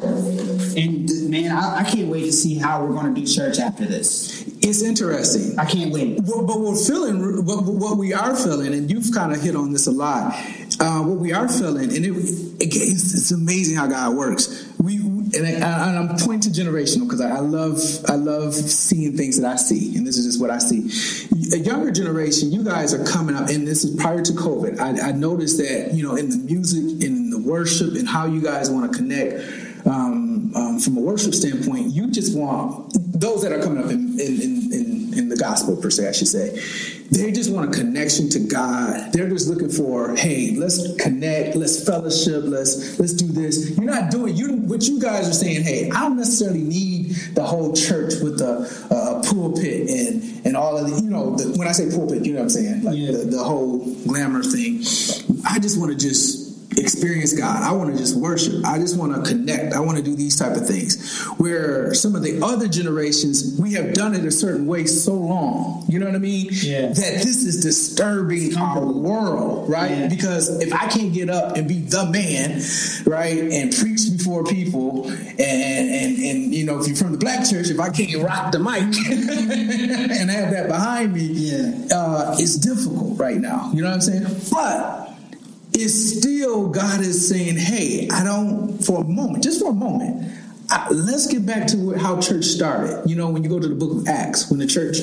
and man, I, I can't wait to see how we're gonna do church after this. It's interesting. I can't wait. Well, but we're feeling what, what we are feeling, and you've kind of hit on this a lot. Uh, what we are feeling, and it, it it's, it's amazing how God works. We and, I, I'm pointing to generational because I, I love I love seeing things that I see, and this is just what I see. A younger generation, you guys are coming up, and this is prior to COVID. I, I noticed that you know in the music, in the worship, and how you guys want to connect. Um, um, from a worship standpoint, you just want those that are coming up in, in, in, gospel, per se, I should say. They just want a connection to God. They're just looking for, hey, let's connect, let's fellowship, let's let's do this. You're not doing you. What you guys are saying, hey, I don't necessarily need the whole church with the uh, pulpit and and all of the, you know, the, when I say pulpit, you know what I'm saying, like Yeah. the, the whole glamour thing. I just want to just experience God. I want to just worship. I just want to connect. I want to do these type of things. Where some of the other generations, we have done it a certain way so long. You know what I mean? Yeah. That this is disturbing our world, right? Yeah. Because if I can't get up and be the man, right, and preach before people, and and and you know, if you're from the black church, if I can't rock the mic and have that behind me, Yeah. uh, it's difficult right now. You know what I'm saying? But it's still God is saying, "Hey, I don't for a moment, just for a moment." I, let's get back to how church started. You know, when you go to the book of Acts, when the church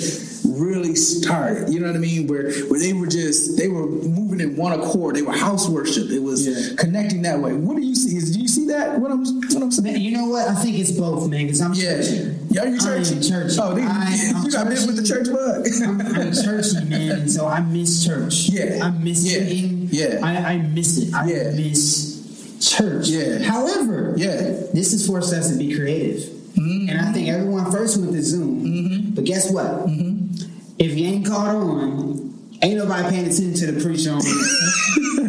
really started, you know what I mean? Where where they were just they were moving in one accord. They were house worship. It was Yeah. connecting that way. What do you see? Is do you see that? What I'm what I'm saying? Man, you know what? I think it's both, man. Because I'm Yeah, churchy. yeah. You churchy? churchy. Oh, they, I- I'm you got bit with the church bug. I'm, I'm churchy, man, so I miss church. Yeah. I miss Yeah. singing. Yeah. I, I miss it. I Yeah. miss church. Yeah. However, Yeah. this has forced us to be creative, Mm-hmm. and I think everyone first went to Zoom. But guess what? Mm-hmm. If you ain't caught on. Ain't nobody paying attention to the preacher on you.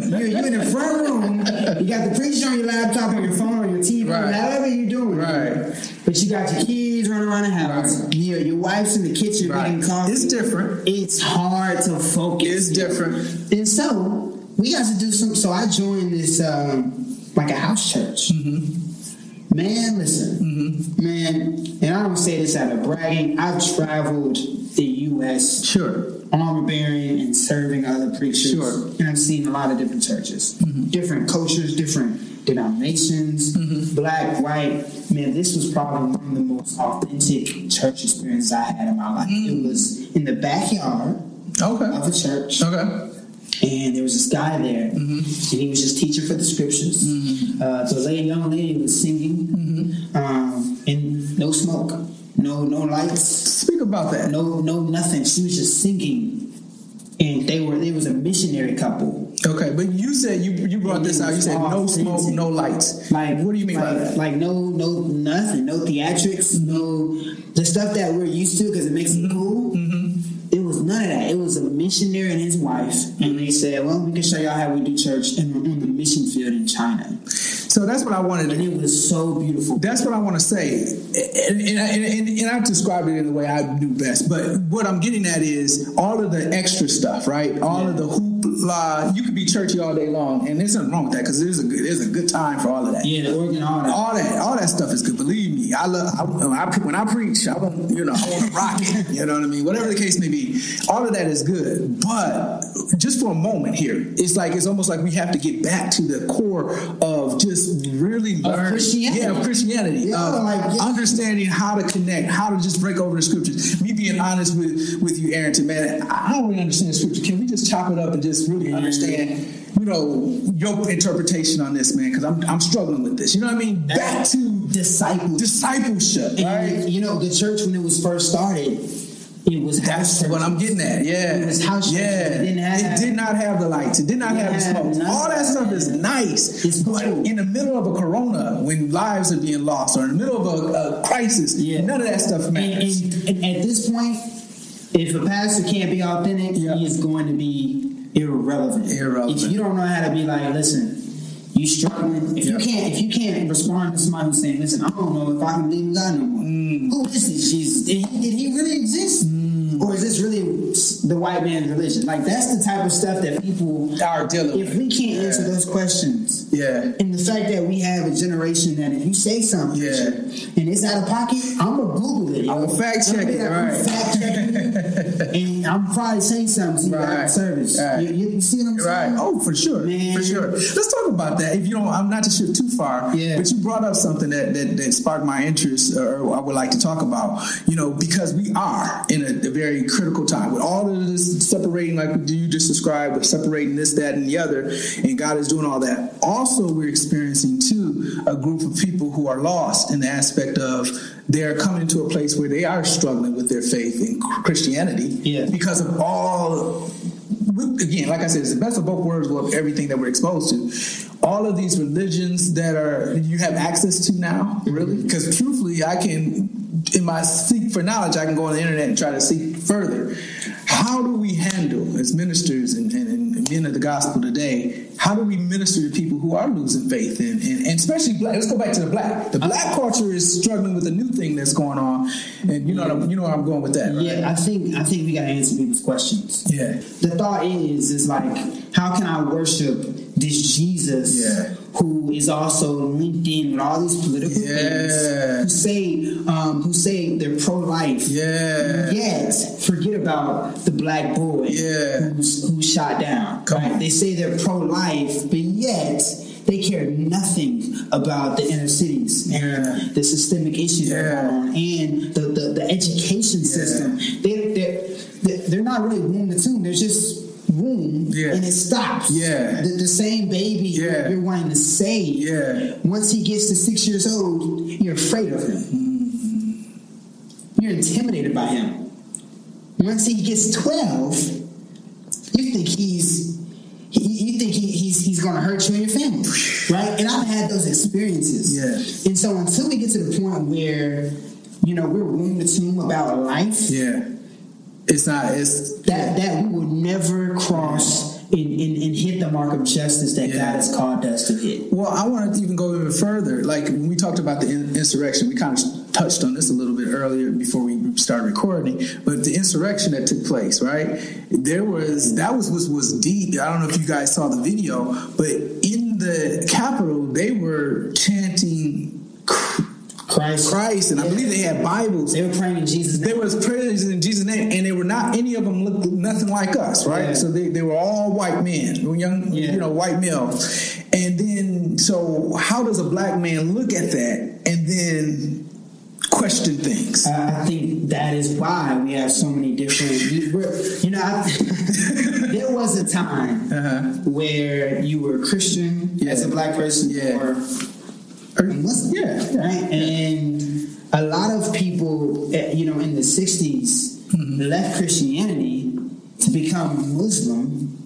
You in the front room, you got the preacher on your laptop, on your phone, on your TV, Right. however you're doing. Right. But you got your kids running around the house. Right. Your, your wife's in the kitchen Right. making coffee. It's different. It's hard to focus. It's different. And so we got to do some. So I joined this um, like a house church. Mm-hmm. Man, listen, man, and I don't say this out of bragging. I've traveled the U.S. Sure. armor bearing and serving other preachers, Sure. Mm-hmm. and I've seen a lot of different churches, different cultures, different denominations, Mm-hmm. black, white. Man, this was probably one of the most authentic church experiences I had in my life. Mm. It was in the backyard okay. of a church Okay. and there was this guy there, Mm-hmm. and he was just teaching for the scriptures. Uh, the lady, young lady was singing, Mm-hmm. um, and no smoke, no no lights, Speak about that. no no nothing. She was just singing, and they were there was a missionary couple. Okay, but you said you you brought this out. You said no smoke, no lights. Like what do you mean like, by that? Like no no nothing, no theatrics, no the stuff that we're used to because it makes Mm-hmm. it cool. It was none of that. It was a missionary and his wife, and they said, "Well, we can show y'all how we do church in, on the mission field in China." So that's what I wanted. And it was so beautiful. That's what I want to say, and, and, and, and I described it in the way I do best. But what I'm getting at is all of the extra stuff, right? All yeah. of the hoopla. You could be churchy all day long, and there's nothing wrong with that because there's a good, there's a good time for all of that. Yeah, the organ, all that, all that, all that stuff is good. Believe me, I love. I, I, when I preach, I want you know, I want to rock it. You know what I mean? Whatever the case may be, all of that is good. But just for a moment here, it's like it's almost like we have to get back to the core of just really learn, Christianity. yeah, of Christianity, yeah, of like, yeah. understanding how to connect, how to just break over the scriptures. Me being honest with with you, Aarynton, man, I don't really understand scripture. Can we just chop it up and just really mm-hmm. understand? you know, your interpretation on this, man, because I'm, I'm struggling with this. You know what I mean? Back to discipleship. Discipleship, right? And, you know, the church when it was first started, it was That's what I'm getting at. Yeah, it was house Yeah, it, didn't have, it did not have the lights. It did not have the smoke. All that stuff is nice. It's but cool. in the middle of a corona, when lives are being lost, or in the middle of a, a crisis, yeah. none of that stuff matters. And, and, and, at this point, if a pastor can't be authentic, yep. he is going to be irrelevant. Irrelevant. If you don't know how to be like, listen. You struggling? If yep. you can't, if you can't respond to somebody who's saying, "Listen, I don't know if I can believe in God no more." Mm. Who is this Jesus? Did he, did he really exist? Mm. or is this really the white man's religion? Like that's the type of stuff that people are dealing with. If we can't answer those questions, yeah, and the fact that we have a generation that if you say something, yeah. and it's out of pocket, I'm gonna Google it. I'm gonna fact check it, right? Fact check it, and I'm probably saying something to you right. service. Right. You, you, see what I'm saying? Right. Oh, for sure, Man. for sure. Let's talk about that. If you don't, I'm not to shift too far. Yeah. But you brought up something that that, that sparked my interest, or I would like to talk about. You know, because we are in a, a very critical time with all of this separating, like you just described, with separating this, that, and the other, and God is doing all that. Also, we're experiencing too a group of people who are lost in the aspect of they're coming to a place where they are struggling with their faith in Christianity yeah. because of all. Again, like I said, it's the best of both worlds of everything that we're exposed to. All of these religions that are you have access to now, mm-hmm. really, because truthfully, I can in my seek for knowledge, I can go on the internet and try to seek further. How do we handle, as ministers and, and, men of the gospel today, how do we minister to people who are losing faith? And, and, and especially black, let's go back to the black. The black culture is struggling with a new thing that's going on. And you know I'm, you know where I'm going with that, right? Yeah, I think I think we gotta answer people's questions. Yeah. The thought is is like, how can I worship this Jesus yeah. who is also linked in with all these political yeah. things who say um, who say they're pro life. Yeah. Yet forget about the black boy yeah. who's who's shot down. Come right? on. They say they're pro life, but yet they care nothing about the inner cities and yeah. the systemic issues yeah. that are going on and the, the, the education system. They, they're, they're not really womb to tomb. They're just womb yeah. and it stops. Yeah. The, the same baby yeah. you're wanting to save. Yeah. Once he gets to six years old, you're afraid of him. You're intimidated by him. Once he gets 12, you think he's you think he, he's he's going to hurt you and your family, right? And I've had those experiences. Yeah. And so until we get to the point where you know we're womb to tomb about life, yeah, it's not. It's that that we will never cross and, and, and hit the mark of justice that Yeah. God has called us to hit. Well, I want to even go even further. Like when we talked about the in- insurrection, we kind of touched on this a little bit earlier before we started recording. But the insurrection that took place, right? There was that was was was deep. I don't know if you guys saw the video, but in the Capitol, they were chanting Christ, Christ, and I believe they had Bibles. They were praying in Jesus' They name. was prayers in Jesus' name, and they were not any of them looked nothing like us, right? Yeah. So they, they were all white men, young, Yeah. you know, white male. And then, so how does a black man look at that and then question things? I think that is why we have so many different. You know, I, there was a time Uh-huh. where you were a Christian as a black person, Yeah. or Yeah, right? And a lot of people, eh, you know, in the '60s Mm-hmm. left Christianity to become Muslim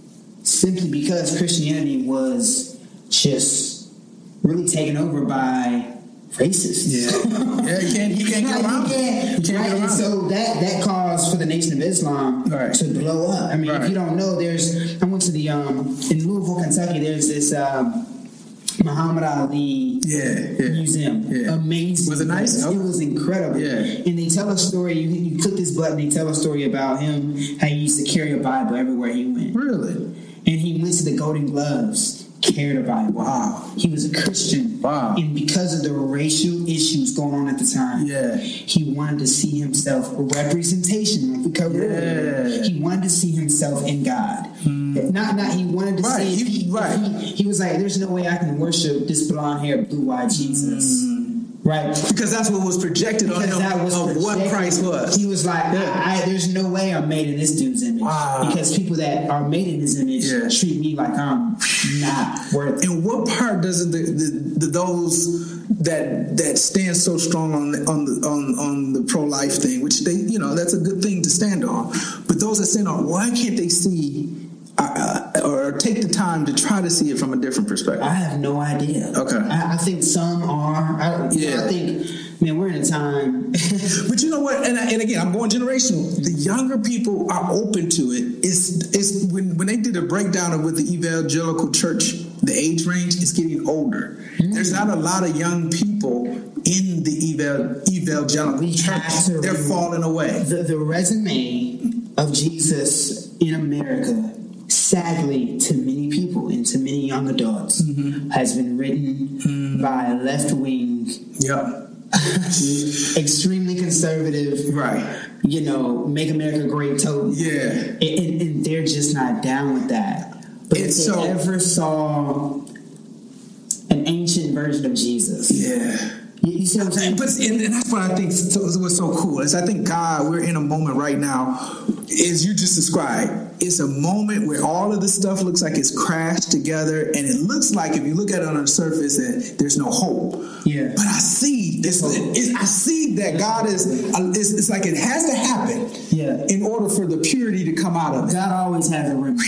simply because Christianity was just really taken over by racist. Yeah, yeah, you can't, you can't get around. you can't- You can't right, get and so that that caused for the Nation of Islam Right. to blow up. I mean, Right. if you don't know, there's I went to the um in Louisville, Kentucky. There's this um, Muhammad Ali Yeah, yeah. museum. Yeah. Amazing. Was it nice? It was incredible. Yeah. And they tell a story. You, you click this button. They tell a story about him. How he used to carry a Bible everywhere he went. Really? And he went to the Golden Gloves. Carried a Bible. Wow. He was a Christian. Wow. And because of the racial issues going on at the time, Yeah. he wanted to see himself a representation. Like we covered Yeah. Hmm. earlier. He wanted to see himself in God. Not, not. He wanted to Right, see. he- He, right. He, he was like, "There's no way I can worship this blonde hair, blue-eyed Jesus." Hmm. Right. Because that's what was projected on him that was of what. Christ was. He was like, Yeah. I, I, "There's no way I'm made in this dude's image." Wow. Because people that are made in his image Yeah. treat me like I'm not worth. And what part doesn't the, the, the those that that stand so strong on the, on the on on the pro life thing, which they you know that's a good thing to stand on, but those that stand on, why can't they see uh, or take the time to try to see it from a different perspective? I have no idea. Okay. I, I think some are. I, know, Yeah. I think, man, we're in a time. But you know what? And, I- and again, I'm going generational. The younger people are open to it. It's it's when when they did a breakdown of with the evangelical church, the age range is getting older. There's not a lot of young people in the eval, evangelical We church. They're falling away. the, the resume of Jesus in America, sadly, to many people and to many young adults, Mm-hmm. has been written by a left wing, Yeah. extremely conservative, Right. you know, make America great total. Yeah. And, and, and they're just not down with that. But It's if they so- ever saw an ancient version of Jesus, Yeah. you, see what I'm saying? But and, and that's what I think so, what's so cool is I think God, we're in a moment right now, as you just described. It's a moment where all of this stuff looks like it's crashed together, and it looks like if you look at it on the surface, that there's no hope. Yeah. But I see this. I see that God is. uh, It's, it's like it has to happen. Yeah. In order for the purity to come out of it. God always has a remedy.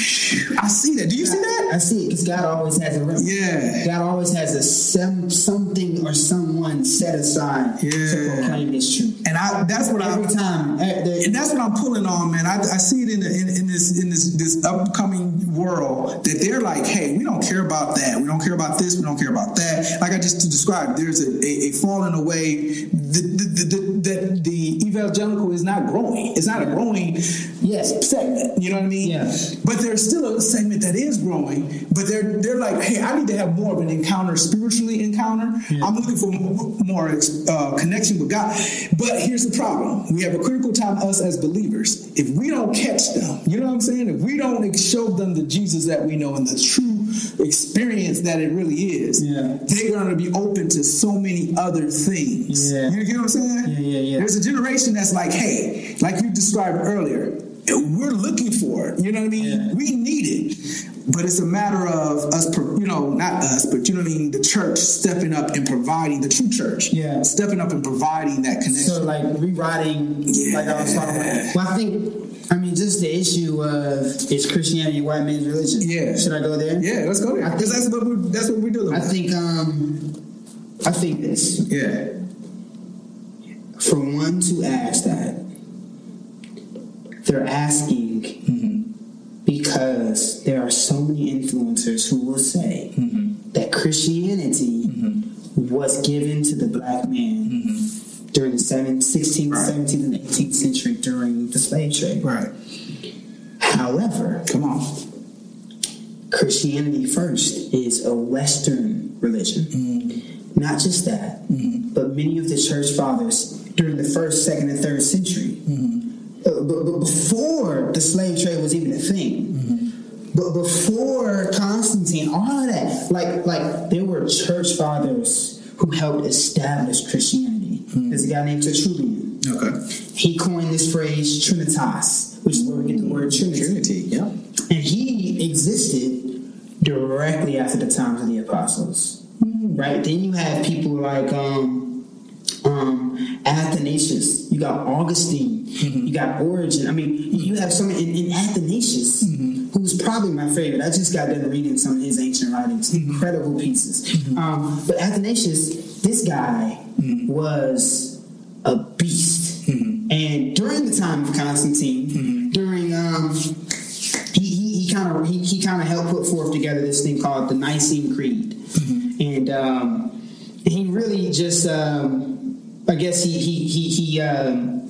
I see that. Do you see that I see it because God always has a remedy. Yeah. God always has a some something or someone set aside to proclaim this truth. And I. That's what I. Every time, eh, the- and that's what I'm pulling on, man. I, I see it in, the, in in this in this this upcoming world that they're like, hey, we don't care about that. We don't care about this. We don't care about that. Like I just described, there's a, a, a falling away. The, the, the, the, the evangelical is not growing. It's not a growing Yes. segment. You know what I mean? Yeah. But there's still a segment that is growing. But they're they're like, hey, I need to have more of an encounter, spiritually encounter. I'm looking for more, more uh, connection with God. But here's the problem: we have a critical time us as believers. If we don't catch them, you know what I'm saying? If we don't show them the Jesus that we know and the true experience that it really is, Yeah. they're going to be open to so many other things. Yeah. You get what I'm saying? Yeah, yeah, yeah. There's a generation that's like, hey, like you described earlier, we're looking for it. You know what I mean? Yeah. We need it. But it's a matter of us, you know, not us, but you know what I mean? The church stepping up and providing, the true church, Yeah. stepping up and providing that connection. So like rewriting, like I was talking about. Well, I think, I mean, just the issue of is Christianity white man's religion? Yeah. Should I go there? yeah, let's go there. Because that's what we're, that's what we're doing. I think, um, I think this. yeah. For one to ask that, they're asking because there are so many influencers who will say mm-hmm. that Christianity mm-hmm. was given to the black man mm-hmm. during the 17th, 16th, Right. 17th, and 18th century during the slave trade. Right. However, Come on. Christianity first is a Western religion. Not just that, but many of the church fathers during the first, second, and third century, uh, but, but before the slave trade was even a thing, but before Constantine, all of that, like like there were church fathers who helped establish Christianity. There's a guy named Tertullian. Okay. He coined this phrase Trinitas, which is where we get the word Trinity. Trinity. Yeah. And he existed directly after the times of the apostles. Right? Then you have people like um, um, Athanasius. You got Augustine. You got Origen. I mean, you have some in, in Athanasius who's probably my favorite. I just got done reading some of his ancient writings, incredible pieces. Um, but Athanasius, this guy was a beast. And during the time of Constantine, during um, he kind of he, he kind of helped put forth together this thing called the Nicene Creed, and um, he really just um, I guess he he he he.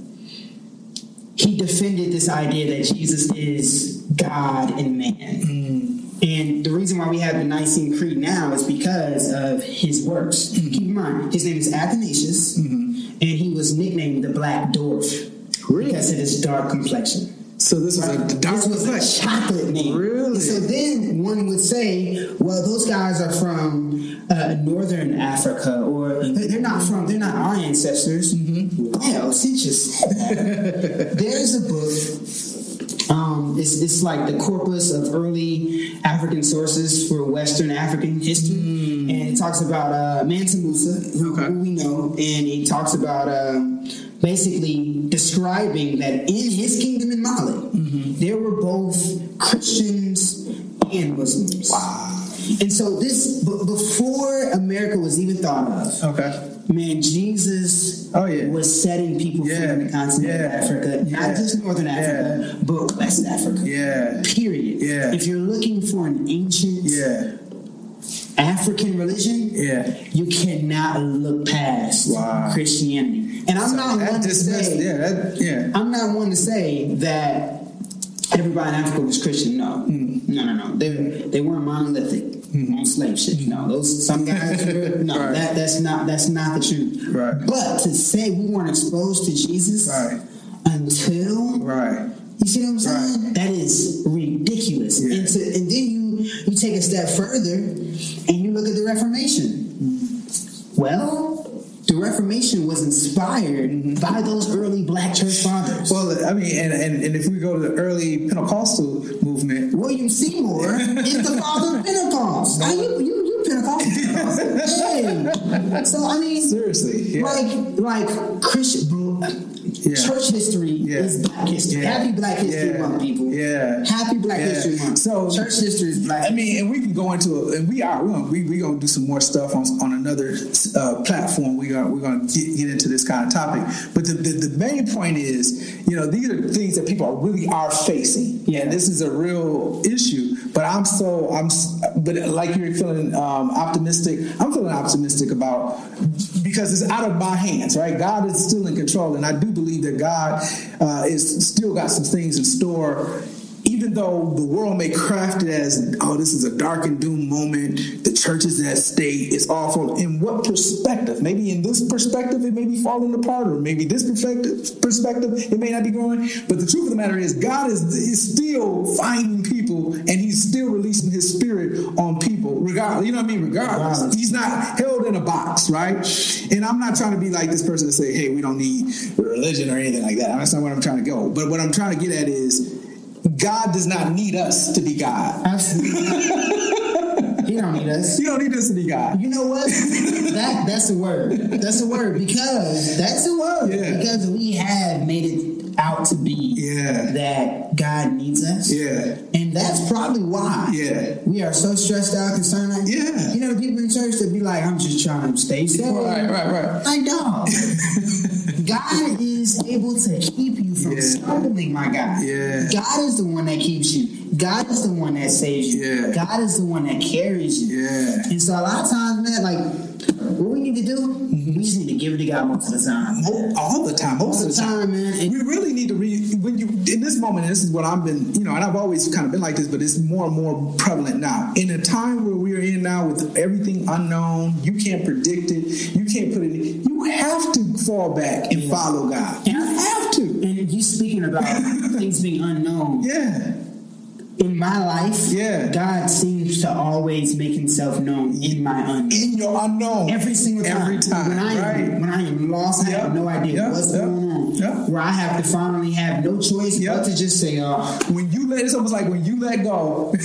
He defended this idea that Jesus is God and man. Mm. And the reason why we have the Nicene Creed now is because of his works. Mm-hmm. Keep in mind, his name is Athanasius, mm-hmm. and he was nicknamed the Black Dwarf Really? because of his dark complexion. So this was This was a chocolate name. Really? And so then one would say, well, those guys are from uh, northern Africa, or they're not from, they're not our ancestors. Well, since you said that, there's a book. Um, it's, it's like the corpus of early African sources for Western African history, and it talks about uh, Mansa Musa, who, Okay. who we know, and he talks about um, basically describing that in his kingdom in Mali, mm-hmm. there were both Christians and Muslims. Wow. And so this, b- before America was even thought of, Okay. man, Jesus Oh, yeah. was setting people free Yeah. in the continent of Yeah. Africa, Yeah. not just Northern Africa, but West Africa. Yeah. Period. Yeah. If you're looking for an ancient Yeah. African religion, Yeah. you cannot look past Wow. Christianity. And I'm not That one to say yeah, that, yeah. I'm not one to say that everybody in Africa was Christian. No, Mm-hmm. no, no, no. They they weren't monolithic on slave ship. No, those some guys. Were, no, Right. that that's not that's not the truth. Right. But to say we weren't exposed to Jesus Right. until Right. you see what I'm saying? Right. That is ridiculous. Yeah. And, to, and then you you take a step further and you look at the Reformation. Well, the Reformation was inspired mm-hmm. by those early black church fathers. Well, I mean, and, and, and if we go to the early Pentecostal movement, William Seymour is the father of Pentecost. Now, you, you, you Pentecostal. hey. So, I mean, seriously, yeah. like, like Christian, church history Yeah. is black history. Yeah. Happy Black History Yeah. Month, people. Yeah. Happy Black Yeah. History Month. So- church history is black. I mean, and we can go into it, and we are we're gonna, we we gonna do some more stuff on on another uh, platform. We are we're gonna get, get into this kind of topic. But the, the the main point is, you know, these are things that people are really are facing. Yeah. and this is a real issue. But I'm so I'm, but like you're feeling um, optimistic. I'm feeling optimistic about because it's out of my hands, right? God is still in control, and I do believe that God uh, is still got some things in store even though the world may craft it as, oh, this is a dark and doom moment, the church is at state, it's awful. In what perspective? Maybe in this perspective, it may be falling apart, or maybe this perspective, perspective, it may not be growing. But the truth of the matter is, God is, is still finding people, and He's still releasing His Spirit on people, regardless. You know what I mean? Regardless, Regardless. He's not held in a box, right? And I'm not trying to be like this person to say, hey, we don't need religion or anything like that. That's not what I'm trying to go. But what I'm trying to get at is, God does not need us to be God. Absolutely. he don't need us. You don't need us to be God. You know what? that that's a word. That's a word because that's a word Yeah. because we have made it out to be Yeah. that God needs us. Yeah. And that's probably why Yeah. we are so stressed out, concerned. Like, Yeah. You know, the people in church that be like, I'm just trying to stay safe. Right, right, right. Like, dog. God is able to keep you from Yeah. stumbling, my God. Yeah. God is the one that keeps you. God is the one that saves you. Yeah. God is the one that carries you. Yeah. And so a lot of times, man, like what we need to do, we just need to give it to God most of the time. All the time, most All of the time. time, man. And- We really need to read when you in this moment. And this is what I've been, you know, and I've always kind of been like this, but it's more and more prevalent now. In a time where we are in now, with everything unknown, you can't predict it. You can't put it. Have to fall back and Yeah. follow God. You have to. And you speaking about things being unknown. Yeah. In my life, Yeah. God seems to always make himself known in my unknown. In your unknown. Every single time. Every time. When I am, right. when I am lost, I have no idea Yep. what's Yep. going on. Yep. Where I have to finally have no choice Yep. but to just say, oh. when you let it's almost like when you let go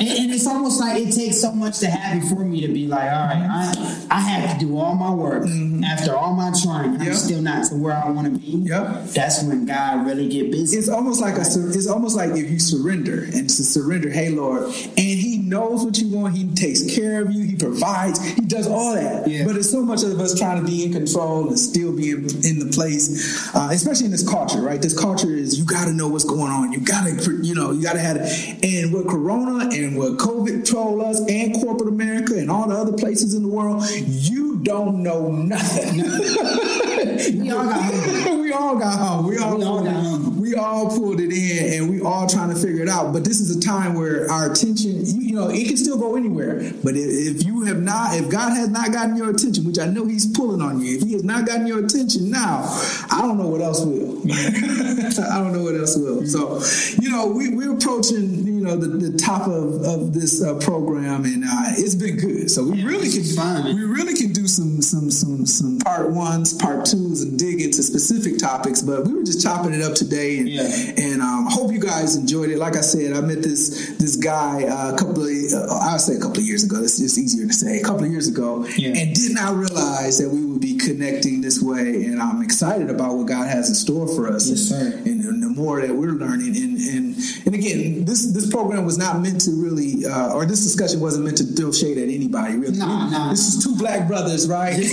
And, and it's almost like it takes so much to have it for me to be like, all right, I, I have to do all my work. After all my trying, I'm Mm-hmm. Still not to where I want to be. Yep. That's when God really get busy. it's almost like a it's almost like if you surrender and to surrender, hey Lord, and He knows what you want. He takes care of you. He provides. He does all that. Yeah. But it's so much of us trying to be in control and still be in, in the place, uh, especially in this culture, right? This culture is you got to know what's going on. You got to, you know, you got to have it. And with Corona and what COVID told us, and corporate America and all the other places in the world, you don't know nothing. We all got hungry. we all got home. We all, We all got hungry. we all pulled it in, and we all trying to figure it out. But this is a time where our attention, you, you know, it can still go anywhere. But if, you have not, if God has not gotten your attention, which I know He's pulling on you, if He has not gotten your attention now, I don't know what else will. I don't know what else will. So, you know, we, we're approaching, know, the, the top of, of this uh, program, and uh, it's been good. So we really can, fun. we really can do some some some some part ones, part twos, and dig into specific topics. But we were just chopping it up today, and Yeah. and um, I hope you guys enjoyed it. Like I said, I met this this guy uh, a couple of uh, I'll say a couple of years ago. It's just easier to say a couple of years ago, Yeah. and did not realize that we would be connecting this way. And I'm excited about what God has in store for us. Yes, and, and the more that we're learning, and and and again, this this program was not meant to really, uh, or this discussion wasn't meant to throw shade at anybody. Really, Nah, nah. This is two black brothers, right?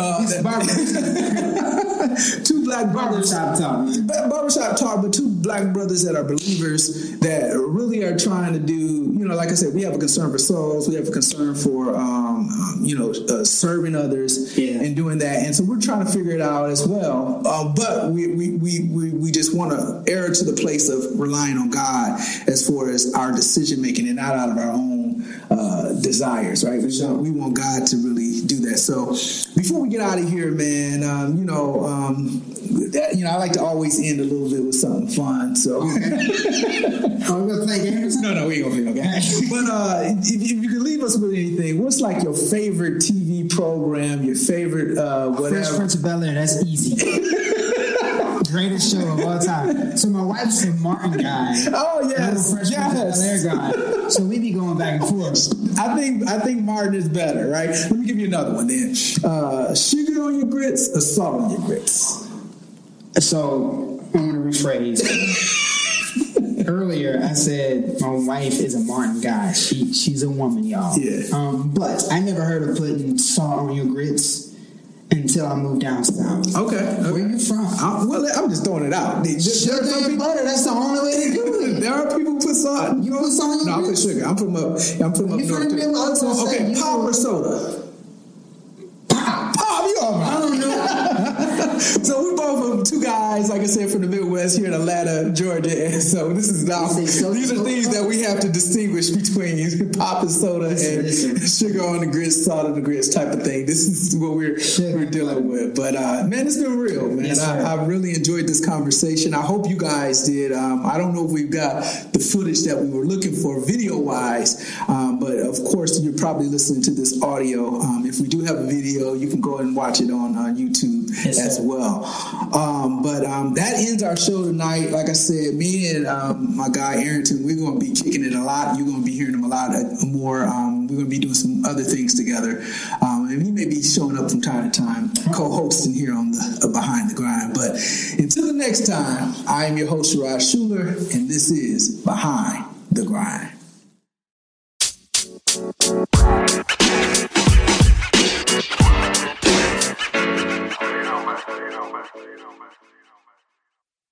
Uh, two black brothers. Barbershop talk. Barbershop talk, but two black brothers that are believers that really are trying to do, you know, like I said, we have a concern for souls, we have a concern for, um, um, you know, uh, serving others Yeah. and doing that. And so we're trying to figure it out as well. Uh, but we, we, we, we, we just want to err to the place of relying on God as far as our decision making and not out of our own uh, desires, right? We want, we want God to really do that. So before we get out of here, man, um, you know, um, that, you know, I like to always end a little bit with something fun. So. We're gonna play games. No, no, we ain't gonna play game. But uh, if, if you could leave us with anything, what's like your favorite TV program, your favorite uh, Fresh whatever? Prince of Bel Air. That's easy. Greatest show of all time. So my wife's a Martin guy. Oh yes, Fresh Prince of Bel Air yes. guy. So we be going back and forth. I think I think Martin is better, right? Let me give you another one then. Uh, sugar on your grits or salt on your grits? So I'm gonna rephrase. Earlier, I said my wife is a Martin guy. She she's a woman, y'all. Yeah. Um, but I never heard of putting salt on your grits until I moved down south. Okay, Where okay. you from? I, well, I'm just throwing it out. There Sugar and people, butter. That's the only way to do it. there are people who put salt. You put salt on No, I put sugar. I'm from up. I'm from up You north. from the. Midwest? I was gonna say, Okay, you pop or soda? Pop. Pop, you all right. I don't know. So we're both from two guys, like I said, from the Midwest here in Atlanta, Georgia, and so this is now so- these are things that we have to distinguish between pop and soda and sugar on the grits, salt on the grits type of thing. This is what we're we're dealing with. But uh, man, it's been real, man. Yes. I, I really enjoyed this conversation. I hope you guys did. Um, I don't know if we've got the footage that we were looking for video wise, um, but of course you're probably listening to this audio. Um, if we do have a video, you can go and watch it on uh, YouTube yes, as well. Um, but um, that ends our show tonight. Like I said, me and um, my guy Aarynton, we're going to be kicking it a lot. You're going to be hearing him a lot uh, more. Um, we're going to be doing some other things together. Um, and he may be showing up from time to time, co hosting here on the uh, Behind the Grind. But until the next time, I am your host, Rod Schuler, and this is Behind the Grind. you know, man.